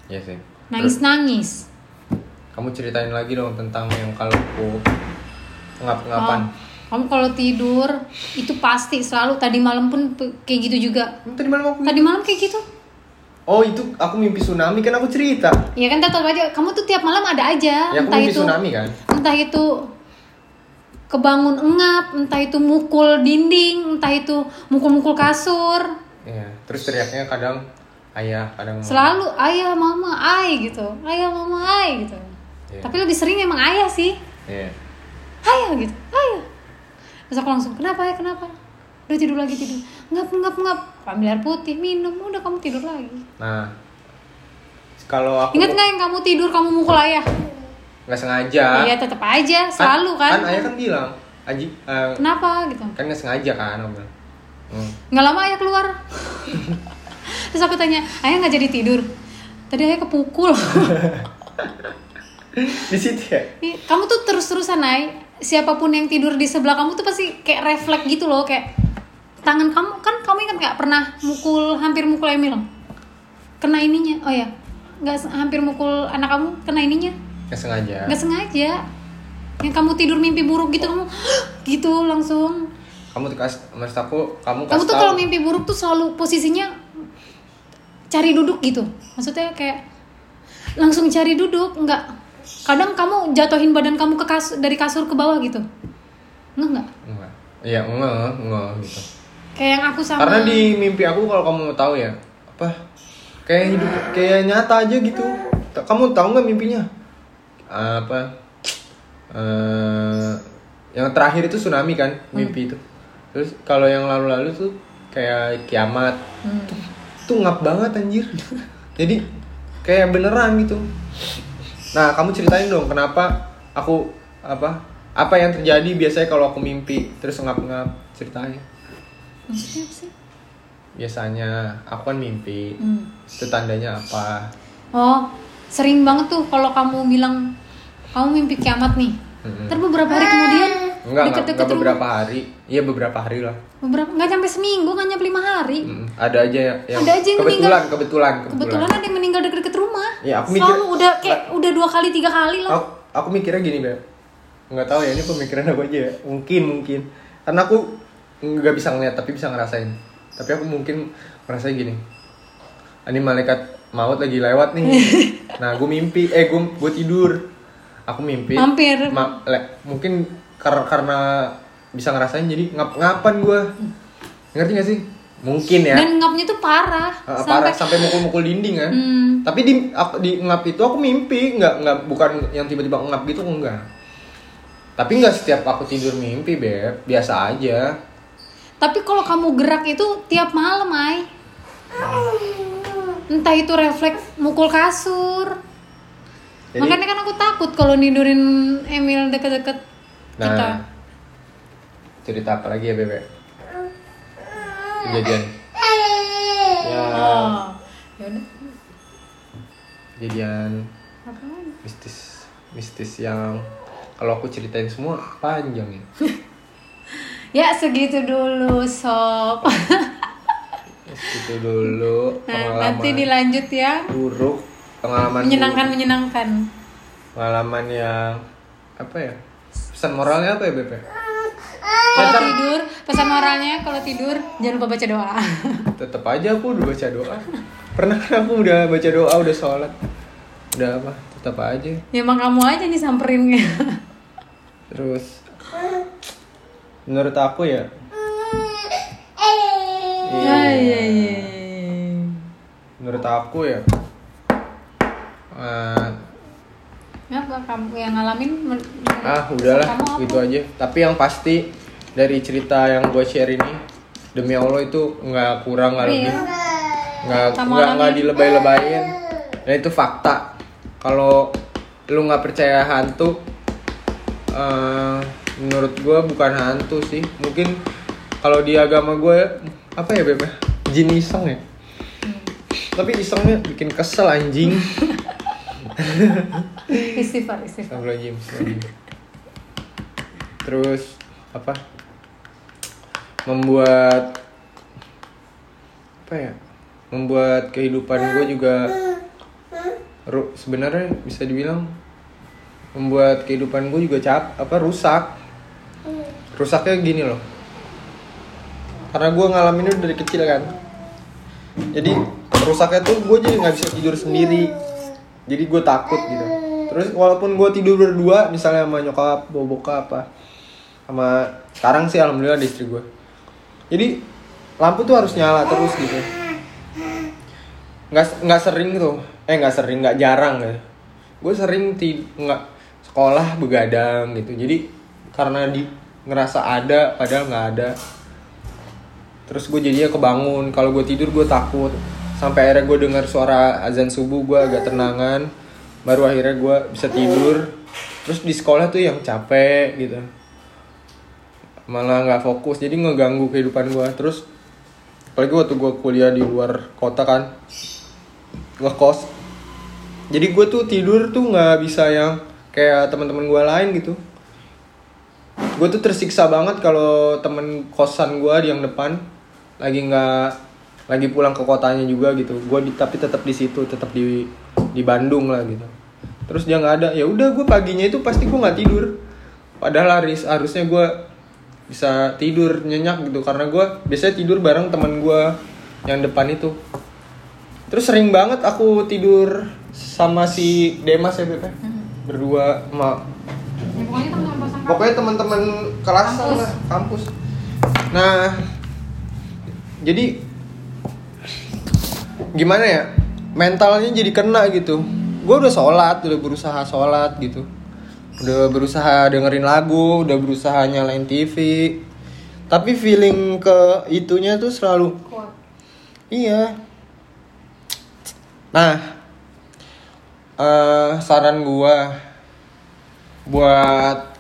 Speaker 1: ya sih
Speaker 2: Nangis nangis.
Speaker 1: Kamu ceritain lagi dong tentang yang kalau aku ngap-ngapan
Speaker 2: kamu kalau tidur itu pasti selalu tadi malam pun kayak gitu juga.
Speaker 1: tadi malam aku
Speaker 2: Tadi malam kayak gitu.
Speaker 1: oh itu aku mimpi tsunami kan aku cerita
Speaker 2: Ya kan tetap aja. Kamu tuh tiap malam ada aja.
Speaker 1: ya aku
Speaker 2: entah
Speaker 1: mimpi
Speaker 2: itu
Speaker 1: tsunami kan
Speaker 2: entah itu kebangun engap, entah itu mukul dinding, entah itu mukul-mukul kasur.
Speaker 1: Iya, terus teriaknya kadang ayah, kadang mama.
Speaker 2: Selalu ayah, mama, ay gitu. Ayah, mama, ay gitu.
Speaker 1: Iya.
Speaker 2: Tapi lebih sering emang ayah sih.
Speaker 1: Iya.
Speaker 2: ayah gitu ayah. Terus aku langsung kenapa ya kenapa? Udah tidur lagi tidur. Ngap ngap ngap. Ambil air putih minum udah kamu tidur lagi.
Speaker 1: Nah, kalau aku
Speaker 2: ingat nggak yang kamu tidur kamu mukul ayah?
Speaker 1: Nggak sengaja,
Speaker 2: iya tetap aja selalu kan,
Speaker 1: Kan ayah kan bilang, Aji, eh,
Speaker 2: kenapa? Gitu.
Speaker 1: kan nggak sengaja kan, bilang. Hmm.
Speaker 2: nggak lama ayah keluar. [LAUGHS] Terus aku tanya ayah nggak jadi tidur? Tadi ayah kepukul [LAUGHS] [LAUGHS]
Speaker 1: di situ ya?
Speaker 2: Kamu tuh terus-terusan naik siapa pun yang tidur di sebelah kamu tuh pasti kayak refleks gitu loh kayak tangan kamu kan kamu ingat nggak pernah mukul hampir mukul Emil? Kena ininya. Oh ya nggak hampir mukul anak kamu kena ininya.
Speaker 1: Nggak sengaja.
Speaker 2: Nggak sengaja. Yang kamu tidur mimpi buruk gitu kamu gitu langsung.
Speaker 1: Kamu tuh kas maksud aku kamu
Speaker 2: kamu tuh kalau mimpi buruk tuh selalu posisinya cari duduk gitu. Maksudnya kayak langsung cari duduk nggak kadang kamu jatuhin badan kamu ke kasur dari kasur ke bawah gitu. Nggak? Nggak
Speaker 1: iya enggak enggak gitu.
Speaker 2: Kayak yang aku sama
Speaker 1: karena di mimpi aku kalau kamu mau tahu ya apa? Kayak hidup kayak nyata aja gitu. Kamu tahu nggak mimpinya? Apa? Eh yang terakhir itu tsunami kan mimpi itu. Terus kalau yang lalu-lalu tuh kayak kiamat.
Speaker 2: Hmm.
Speaker 1: tuh, tuh ngap banget anjir. [LAUGHS] Jadi kayak beneran gitu nah kamu ceritain dong kenapa aku apa apa yang terjadi biasanya kalau aku mimpi? Terus ngap-ngap ceritain.
Speaker 2: Maksudnya apa sih?
Speaker 1: Biasanya aku kan mimpi.
Speaker 2: Hmm.
Speaker 1: itu tandanya apa?
Speaker 2: Oh sering banget tuh kalau kamu bilang kamu mimpi kiamat nih.
Speaker 1: Mm-mm.
Speaker 2: Ntar beberapa hari kemudian
Speaker 1: enggak enggak,
Speaker 2: deket-deket
Speaker 1: enggak
Speaker 2: rumah.
Speaker 1: beberapa hari. Iya beberapa hari lah.
Speaker 2: Beberapa nggak sampai seminggu nggak nyampe lima hari.
Speaker 1: Mm, ada aja ya- yang
Speaker 2: Ada aja yang
Speaker 1: kebetulan,
Speaker 2: meninggal.
Speaker 1: kebetulan.
Speaker 2: Kebetulan ada yang meninggal deket-deket rumah.
Speaker 1: Ya, aku mikir-
Speaker 2: selalu udah kayak udah dua kali tiga kali lah.
Speaker 1: Aku, aku mikirnya gini beb nggak tahu ya ini pemikiran aku aja ya. Mungkin mungkin. Karena aku nggak bisa ngeliat tapi bisa ngerasain. Tapi aku mungkin ngerasain gini. Ini malaikat maut lagi lewat nih. [LAUGHS] Nah gue mimpi. Eh gue gue tidur. Aku mimpi.
Speaker 2: Hampir.
Speaker 1: Ma- le- mungkin karena karena bisa ngerasain jadi ngap ngapan gue ngerti gak sih? Mungkin ya.
Speaker 2: Dan ngapnya tuh parah.
Speaker 1: Ah,
Speaker 2: sampai
Speaker 1: parah sampai mukul-mukul dinding kan
Speaker 2: Hmm.
Speaker 1: tapi di aku, di ngap itu aku mimpi nggak nggak bukan yang tiba-tiba ngap gitu enggak. Tapi nggak setiap aku tidur mimpi beb. Biasa aja.
Speaker 2: Tapi kalau kamu gerak itu tiap malam ay entah itu refleks mukul kasur.
Speaker 1: Jadi-
Speaker 2: makanya kan aku takut kalau nidurin Emil deket-deket kita
Speaker 1: nah cerita apa lagi ya bebe? Kejadian. Ya.
Speaker 2: Oh. Yaudah
Speaker 1: kejadian
Speaker 2: apa lagi?
Speaker 1: mistis mistis yang kalau aku ceritain semua panjang ya. [LAUGHS]
Speaker 2: Ya segitu dulu sob. [LAUGHS]
Speaker 1: Itu dulu
Speaker 2: nah, nanti dilanjut ya.
Speaker 1: buruk pengalaman
Speaker 2: menyenangkan menyenangkan.
Speaker 1: Pengalaman yang apa ya pesan moralnya apa ya Bebe?
Speaker 2: kalau tidur pesan moralnya kalau tidur jangan lupa baca doa [LAUGHS]
Speaker 1: Tetep aja aku udah baca doa. Pernah kan aku udah baca doa, udah sholat, udah apa? Tetap aja.
Speaker 2: ya emang kamu aja nih samperin
Speaker 1: Terus menurut aku ya,
Speaker 2: ya iya iya
Speaker 1: menurut aku ya, eh,
Speaker 2: apa kamu yang ngalamin
Speaker 1: ah udahlah gitu aja. Tapi yang pasti dari cerita yang gue share ini, demi Allah itu nggak kurang nggak
Speaker 2: Iya.
Speaker 1: lebih, nggak nggak nggak dilebay-lebayin. Dan itu fakta. Kalau lu nggak percaya hantu, eh, menurut gue bukan hantu sih. Mungkin kalau di agama gue apa ya bebe? Jin iseng ya. Tapi isengnya bikin kesel anjing. [LAUGHS] [LAUGHS]
Speaker 2: istighfar istighfar.
Speaker 1: Terus apa? Membuat apa ya? Membuat kehidupan gue juga sebenarnya bisa dibilang membuat kehidupan gue juga cap apa rusak. Rusaknya gini loh. Karena gue ngalamin itu dari kecil kan. Jadi rusaknya tuh gue jadi nggak bisa tidur sendiri. Jadi gue takut gitu. Terus walaupun gue tidur berdua, misalnya sama nyokap, bawa bokap apa, sama sekarang sih alhamdulillah istri gue. Jadi lampu tuh harus nyala terus gitu. Nggak nggak sering tuh, eh nggak sering, nggak jarang gitu. Gue sering ti nggak sekolah begadang gitu. Jadi karena di ngerasa ada padahal nggak ada. Terus gue jadinya kebangun. Kalau gue tidur gue takut. Sampai akhirnya gue dengar suara azan subuh gue agak tenangan. Baru akhirnya gue bisa tidur. Terus di sekolah tuh yang capek gitu. Malah nggak fokus. Jadi ngeganggu kehidupan gue. Terus apalagi waktu gue kuliah di luar kota kan ngekos jadi gue tuh tidur tuh nggak bisa yang kayak teman-teman gue lain gitu gue tuh tersiksa banget kalau temen kosan gue di yang depan lagi nggak lagi pulang ke kotanya juga gitu gue tapi tetap di situ tetap di di Bandung lah gitu terus dia nggak ada. Ya udah gue paginya itu pasti gue nggak tidur. Padahal harus harusnya gue bisa tidur nyenyak gitu. Karena gue biasanya tidur bareng teman gue yang depan itu. Terus sering banget aku tidur sama si Demas ya Pepe berdua sama
Speaker 2: Ya, pokoknya teman-teman kosan kamu.
Speaker 1: pokoknya teman-teman kelas
Speaker 2: Kampus.
Speaker 1: lah kampus. Nah jadi gimana ya? Mentalnya jadi kena gitu gue udah sholat udah berusaha sholat gitu udah berusaha dengerin lagu udah berusaha nyalain TV tapi feeling ke itunya tuh selalu
Speaker 2: Kuat.
Speaker 1: Iya. Nah, eh saran gua buat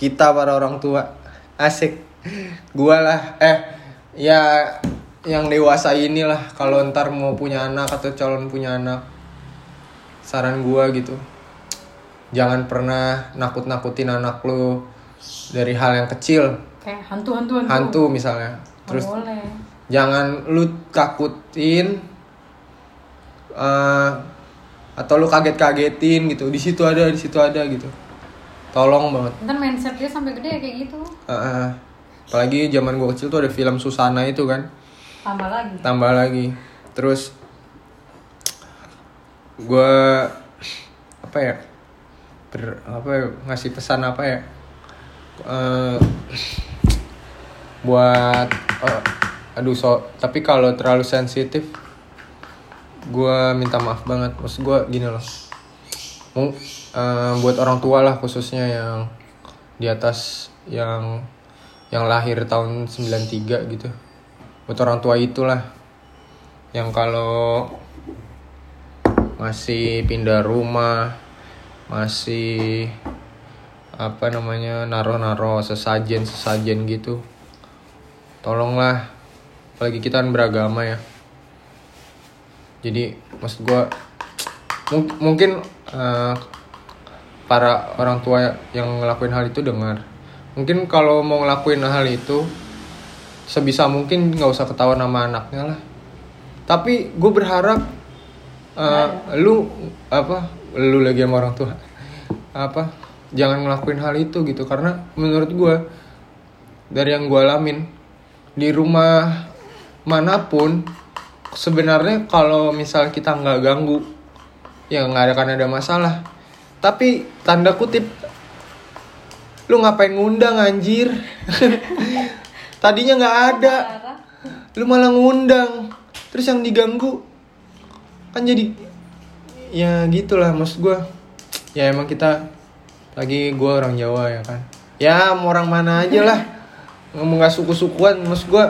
Speaker 1: kita para orang tua asik gua lah eh ya yang dewasa inilah kalau ntar mau punya anak atau calon punya anak saran gua gitu jangan pernah nakut-nakutin anak lu dari hal yang kecil
Speaker 2: Kayak hantu-hantu hantu.
Speaker 1: hantu misalnya terus
Speaker 2: boleh.
Speaker 1: jangan lu takutin eh, atau lu kaget-kagetin gitu di situ ada di situ ada gitu tolong banget
Speaker 2: Ntar mindset dia sampai gede kayak gitu.
Speaker 1: Eh, eh. apalagi zaman gua kecil tuh ada film Susana itu kan
Speaker 2: Tambah lagi.
Speaker 1: tambah lagi terus gua apa ya ber, apa ya, ngasih pesan apa ya Eh, buat eh, aduh so tapi kalau terlalu sensitif gua minta maaf banget. Maksud gua gini loh eh, buat orang tua lah khususnya yang di atas yang yang lahir tahun 93 gitu. Buat orang tua itulah yang kalau masih pindah rumah masih apa namanya naro-naro sesajen sesajen gitu. Tolonglah apalagi kita kan beragama ya. Jadi maksud mung- mungkin eh, para orang tua yang ngelakuin hal itu dengar. Mungkin kalau mau ngelakuin hal itu sebisa mungkin nggak usah ketahuan sama anaknya lah. Tapi gue berharap eh, lu apa lu lagi sama orang tua. Apa jangan ngelakuin hal itu gitu. Karena menurut gue dari yang gue alamin di rumah mana pun sebenarnya kalau misal kita nggak ganggu ya nggak ada kan ada masalah. Tapi tanda kutip lu ngapain ngundang anjir? [LAUGHS] Tadinya nggak ada. Lu malah ngundang. Terus yang diganggu kan jadi ya gitulah maksud gue ya emang kita lagi gue orang Jawa ya kan. Ya mau orang mana aja lah. Ngomong gak suku-sukuan maksud gue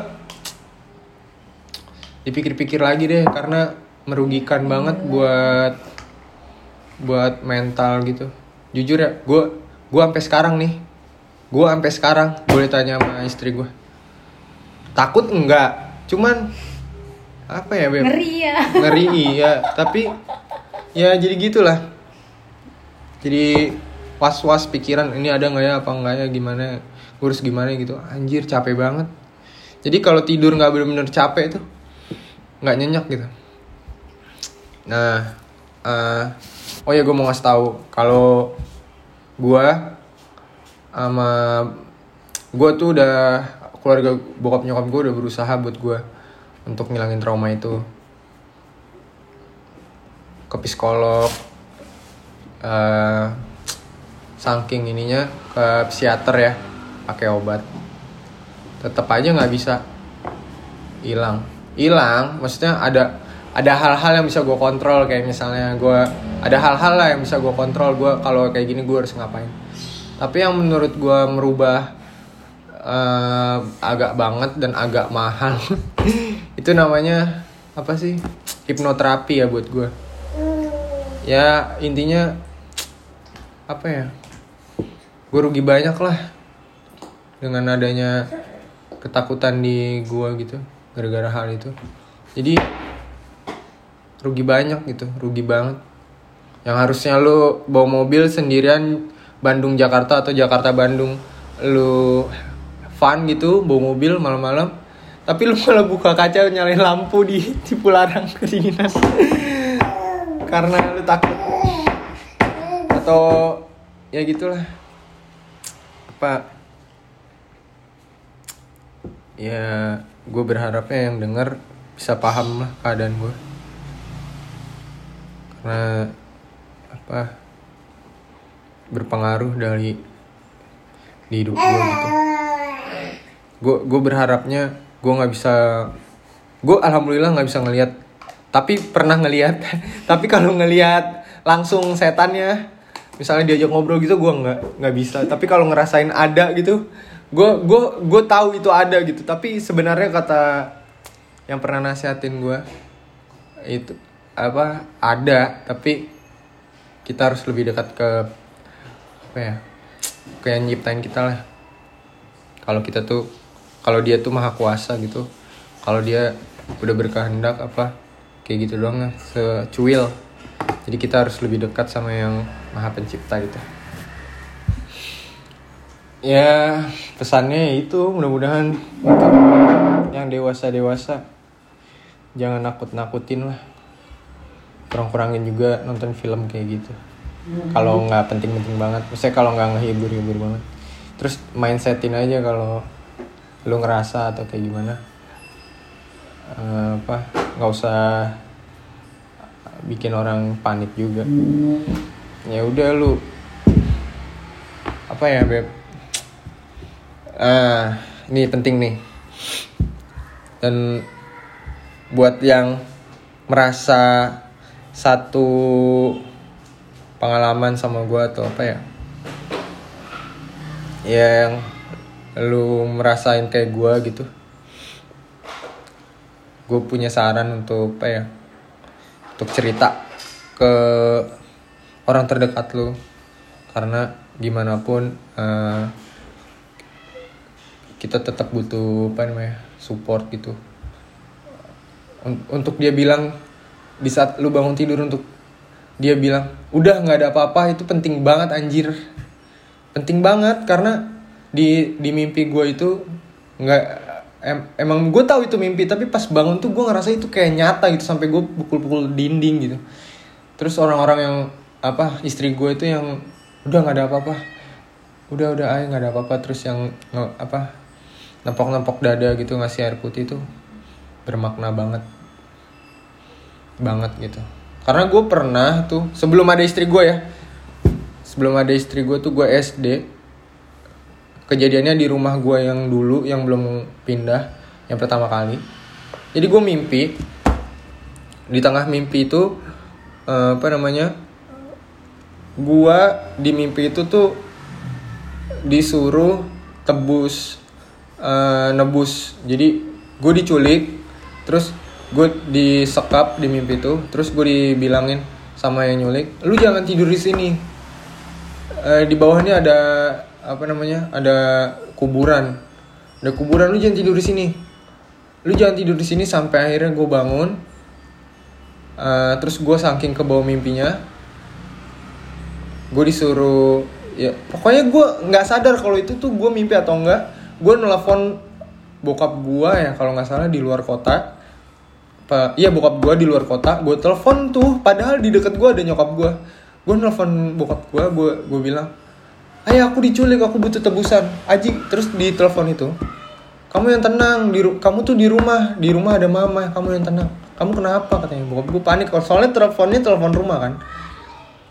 Speaker 1: dipikir-pikir lagi deh karena merugikan banget buat buat mental gitu. Jujur ya gue gue sampai sekarang nih. Gue sampai sekarang boleh tanya sama istri gue takut enggak cuman apa ya beb?
Speaker 2: Ngeri ya.
Speaker 1: ngeri iya. Tapi ya jadi gitulah. Jadi was was pikiran ini ada nggak ya apa enggak ya gimana urus gimana gitu. Anjir capek banget. Jadi kalau tidur nggak bener-bener capek tuh nggak nyenyak gitu. Nah eh, oh ya gue mau ngasih tahu. Kalau gue sama gue tuh udah keluarga bokap nyokap gue udah berusaha buat gue untuk ngilangin trauma itu. Ke psikolog eh saking ininya ke psikiater ya pakai obat. Tetap aja nggak bisa. Hilang. Hilang maksudnya ada ada hal-hal yang bisa gue kontrol kayak misalnya gue ada hal-hal lah yang bisa gue kontrol gue kalau kayak gini gue harus ngapain. Tapi yang menurut gue merubah eh, agak banget dan agak mahal [LAUGHS] itu namanya apa sih? Hipnoterapi ya buat gue ya intinya apa ya? Gue rugi banyak lah dengan adanya ketakutan di gue gitu gara-gara hal itu. Jadi rugi banyak gitu rugi banget. Yang harusnya lu bawa mobil sendirian Bandung Jakarta atau Jakarta Bandung lu fun gitu bawa mobil malam-malam tapi lu malah buka kaca nyalain lampu di di Pularang kedinginan. Karena lu takut. Atau ya gitulah. Apa? Ya gue berharapnya yang denger bisa paham lah keadaan gue karena apa? Berpengaruh dari di hidup gue gitu. Gue gue berharapnya gue nggak bisa gue alhamdulillah nggak bisa ngelihat. Tapi pernah ngelihat. [LAUGHS] Tapi kalau ngelihat langsung setannya misalnya diajak ngobrol gitu gue nggak nggak bisa. Tapi kalau ngerasain ada gitu gue gue gue tahu itu ada gitu. Tapi sebenarnya kata yang pernah nasihatin gue itu apa ada. Tapi kita harus lebih dekat ke apa ya ke yang nyiptain kita lah. Kalau kita tuh kalau dia tuh maha kuasa gitu. Kalau dia udah berkehendak apa kayak gitu doang lah secuil. Jadi kita harus lebih dekat sama yang maha pencipta gitu. Ya pesannya itu mudah-mudahan untuk yang dewasa dewasa jangan nakut nakutin lah. Kurang kurangin juga nonton film kayak gitu. Kalau nggak penting-penting banget. Maksudnya kalau nggak ngehibur-hibur banget. Terus mindsetin aja kalau lu ngerasa atau kayak gimana? Eh, apa? Nggak usah bikin orang panik juga. Ya udah lu apa ya beb? Ah ini penting nih. Dan buat yang merasa satu pengalaman sama gue atau apa ya? Yang lu merasain kayak gue gitu. Gue punya saran untuk apa ya untuk cerita ke orang terdekat lu. Karena gimana pun eh, kita tetap butuh apa namanya support gitu. Un- untuk dia bilang di saat lu bangun tidur untuk dia bilang udah nggak ada apa-apa itu penting banget anjir. Penting banget karena di di mimpi gue itu nggak em- emang gue tahu itu mimpi tapi pas bangun tuh gue ngerasa itu kayak nyata gitu sampai gue pukul-pukul dinding gitu. Terus orang-orang yang apa istri gue itu yang udah nggak ada apa-apa. Udah udah ay nggak ada apa-apa. Terus yang nge- apa nempok-nempok dada gitu ngasih air putih itu bermakna banget. Banget gitu. Karena gue pernah tuh sebelum ada istri gue ya sebelum ada istri gue tuh gue SD kejadiannya di rumah gue yang dulu yang belum pindah yang pertama kali. Jadi gue mimpi di tengah mimpi itu eh, apa namanya gue di mimpi itu tuh disuruh tebus eh, nebus. Jadi gue diculik terus gue disekap di mimpi itu terus gue dibilangin sama yang nyulik lu jangan tidur di sini. Eh, di bawahnya ada apa namanya ada kuburan. Ada kuburan lu jangan tidur di sini. Lu jangan tidur di sini sampai akhirnya gue bangun Eh, terus gue saking ke bawah mimpinya gue disuruh ya pokoknya gue nggak sadar kalau itu tuh gue mimpi atau enggak. Gue nelfon bokap gue ya kalau nggak salah di luar kota. Apa iya bokap gue di luar kota. Gue telepon tuh padahal di deket gue ada nyokap gue gue nelfon bokap gue gue gue bilang ayah aku diculik aku butuh tebusan. Aji terus di telepon itu. Kamu yang tenang di kamu tuh di rumah di rumah ada mama kamu yang tenang. Kamu kenapa? Katanya bokap gue panik. Soalnya teleponnya telepon rumah kan.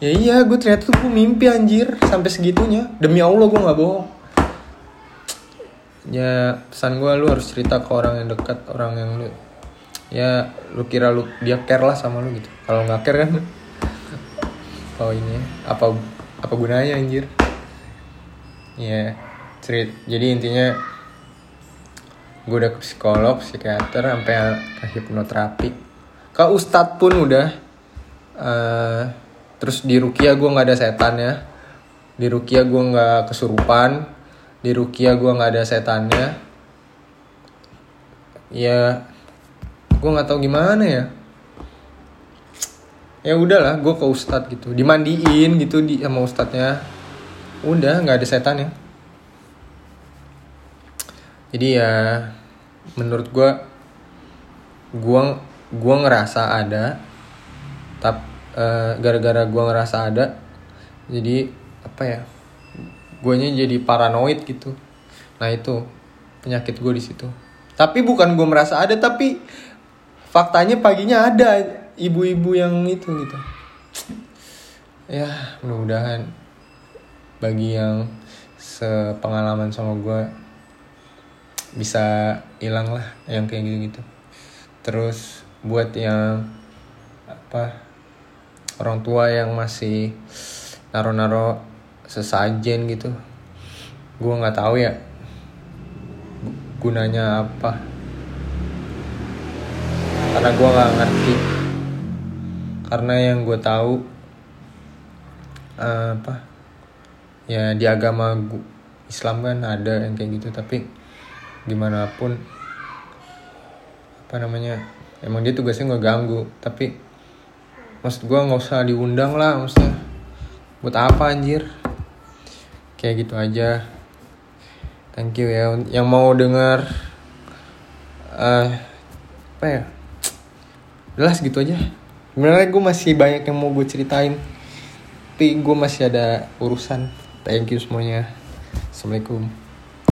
Speaker 1: Ya iya gue ternyata tuh gue mimpi anjir sampai segitunya. Demi allah gue nggak bohong. Ya pesan gue lu harus cerita ke orang yang dekat orang yang lu ya lu kira lu dia care lah sama lu gitu. Kalau nggak care kan [LAUGHS] oh ini apa apa gunanya anjir ya cerit. Jadi intinya gue udah ke psikolog psikiater sampai ke hipnoterapi. Ke ustadz pun udah Eh, terus di rukia gue nggak ada setan ya. Di rukia gue nggak kesurupan. Di rukia gue nggak ada setannya. Ya gue nggak tahu gimana ya. Ya udahlah gue ke ustadz gitu. Dimandiin gitu di sama ustadznya udah nggak ada setan ya jadi ya menurut gue gue gua ngerasa ada tapi gara-gara gue ngerasa ada jadi apa ya guanya jadi paranoid gitu. Nah itu penyakit gue di situ. Tapi bukan gue merasa ada tapi faktanya paginya ada ibu-ibu yang itu gitu. Ya mudah-mudahan bagi yang sepengalaman sama gue bisa hilang lah yang kayak gitu-gitu. Terus buat yang apa orang tua yang masih naro-naro sesajen gitu gue nggak tahu ya gunanya apa. Karena gue nggak ngerti. Karena yang gue tahu uh, apa ya di agama Islam kan ada yang kayak gitu tapi gimana pun apa namanya emang dia tugasnya nggak ganggu tapi maksud gue nggak usah diundang lah maksudnya buat apa anjir? Kayak gitu aja. Thank you ya yang mau dengar uh, apa ya? Jelas gitu aja. Sebenarnya gue masih banyak yang mau gue ceritain tapi gue masih ada urusan thank you semuanya. Assalamualaikum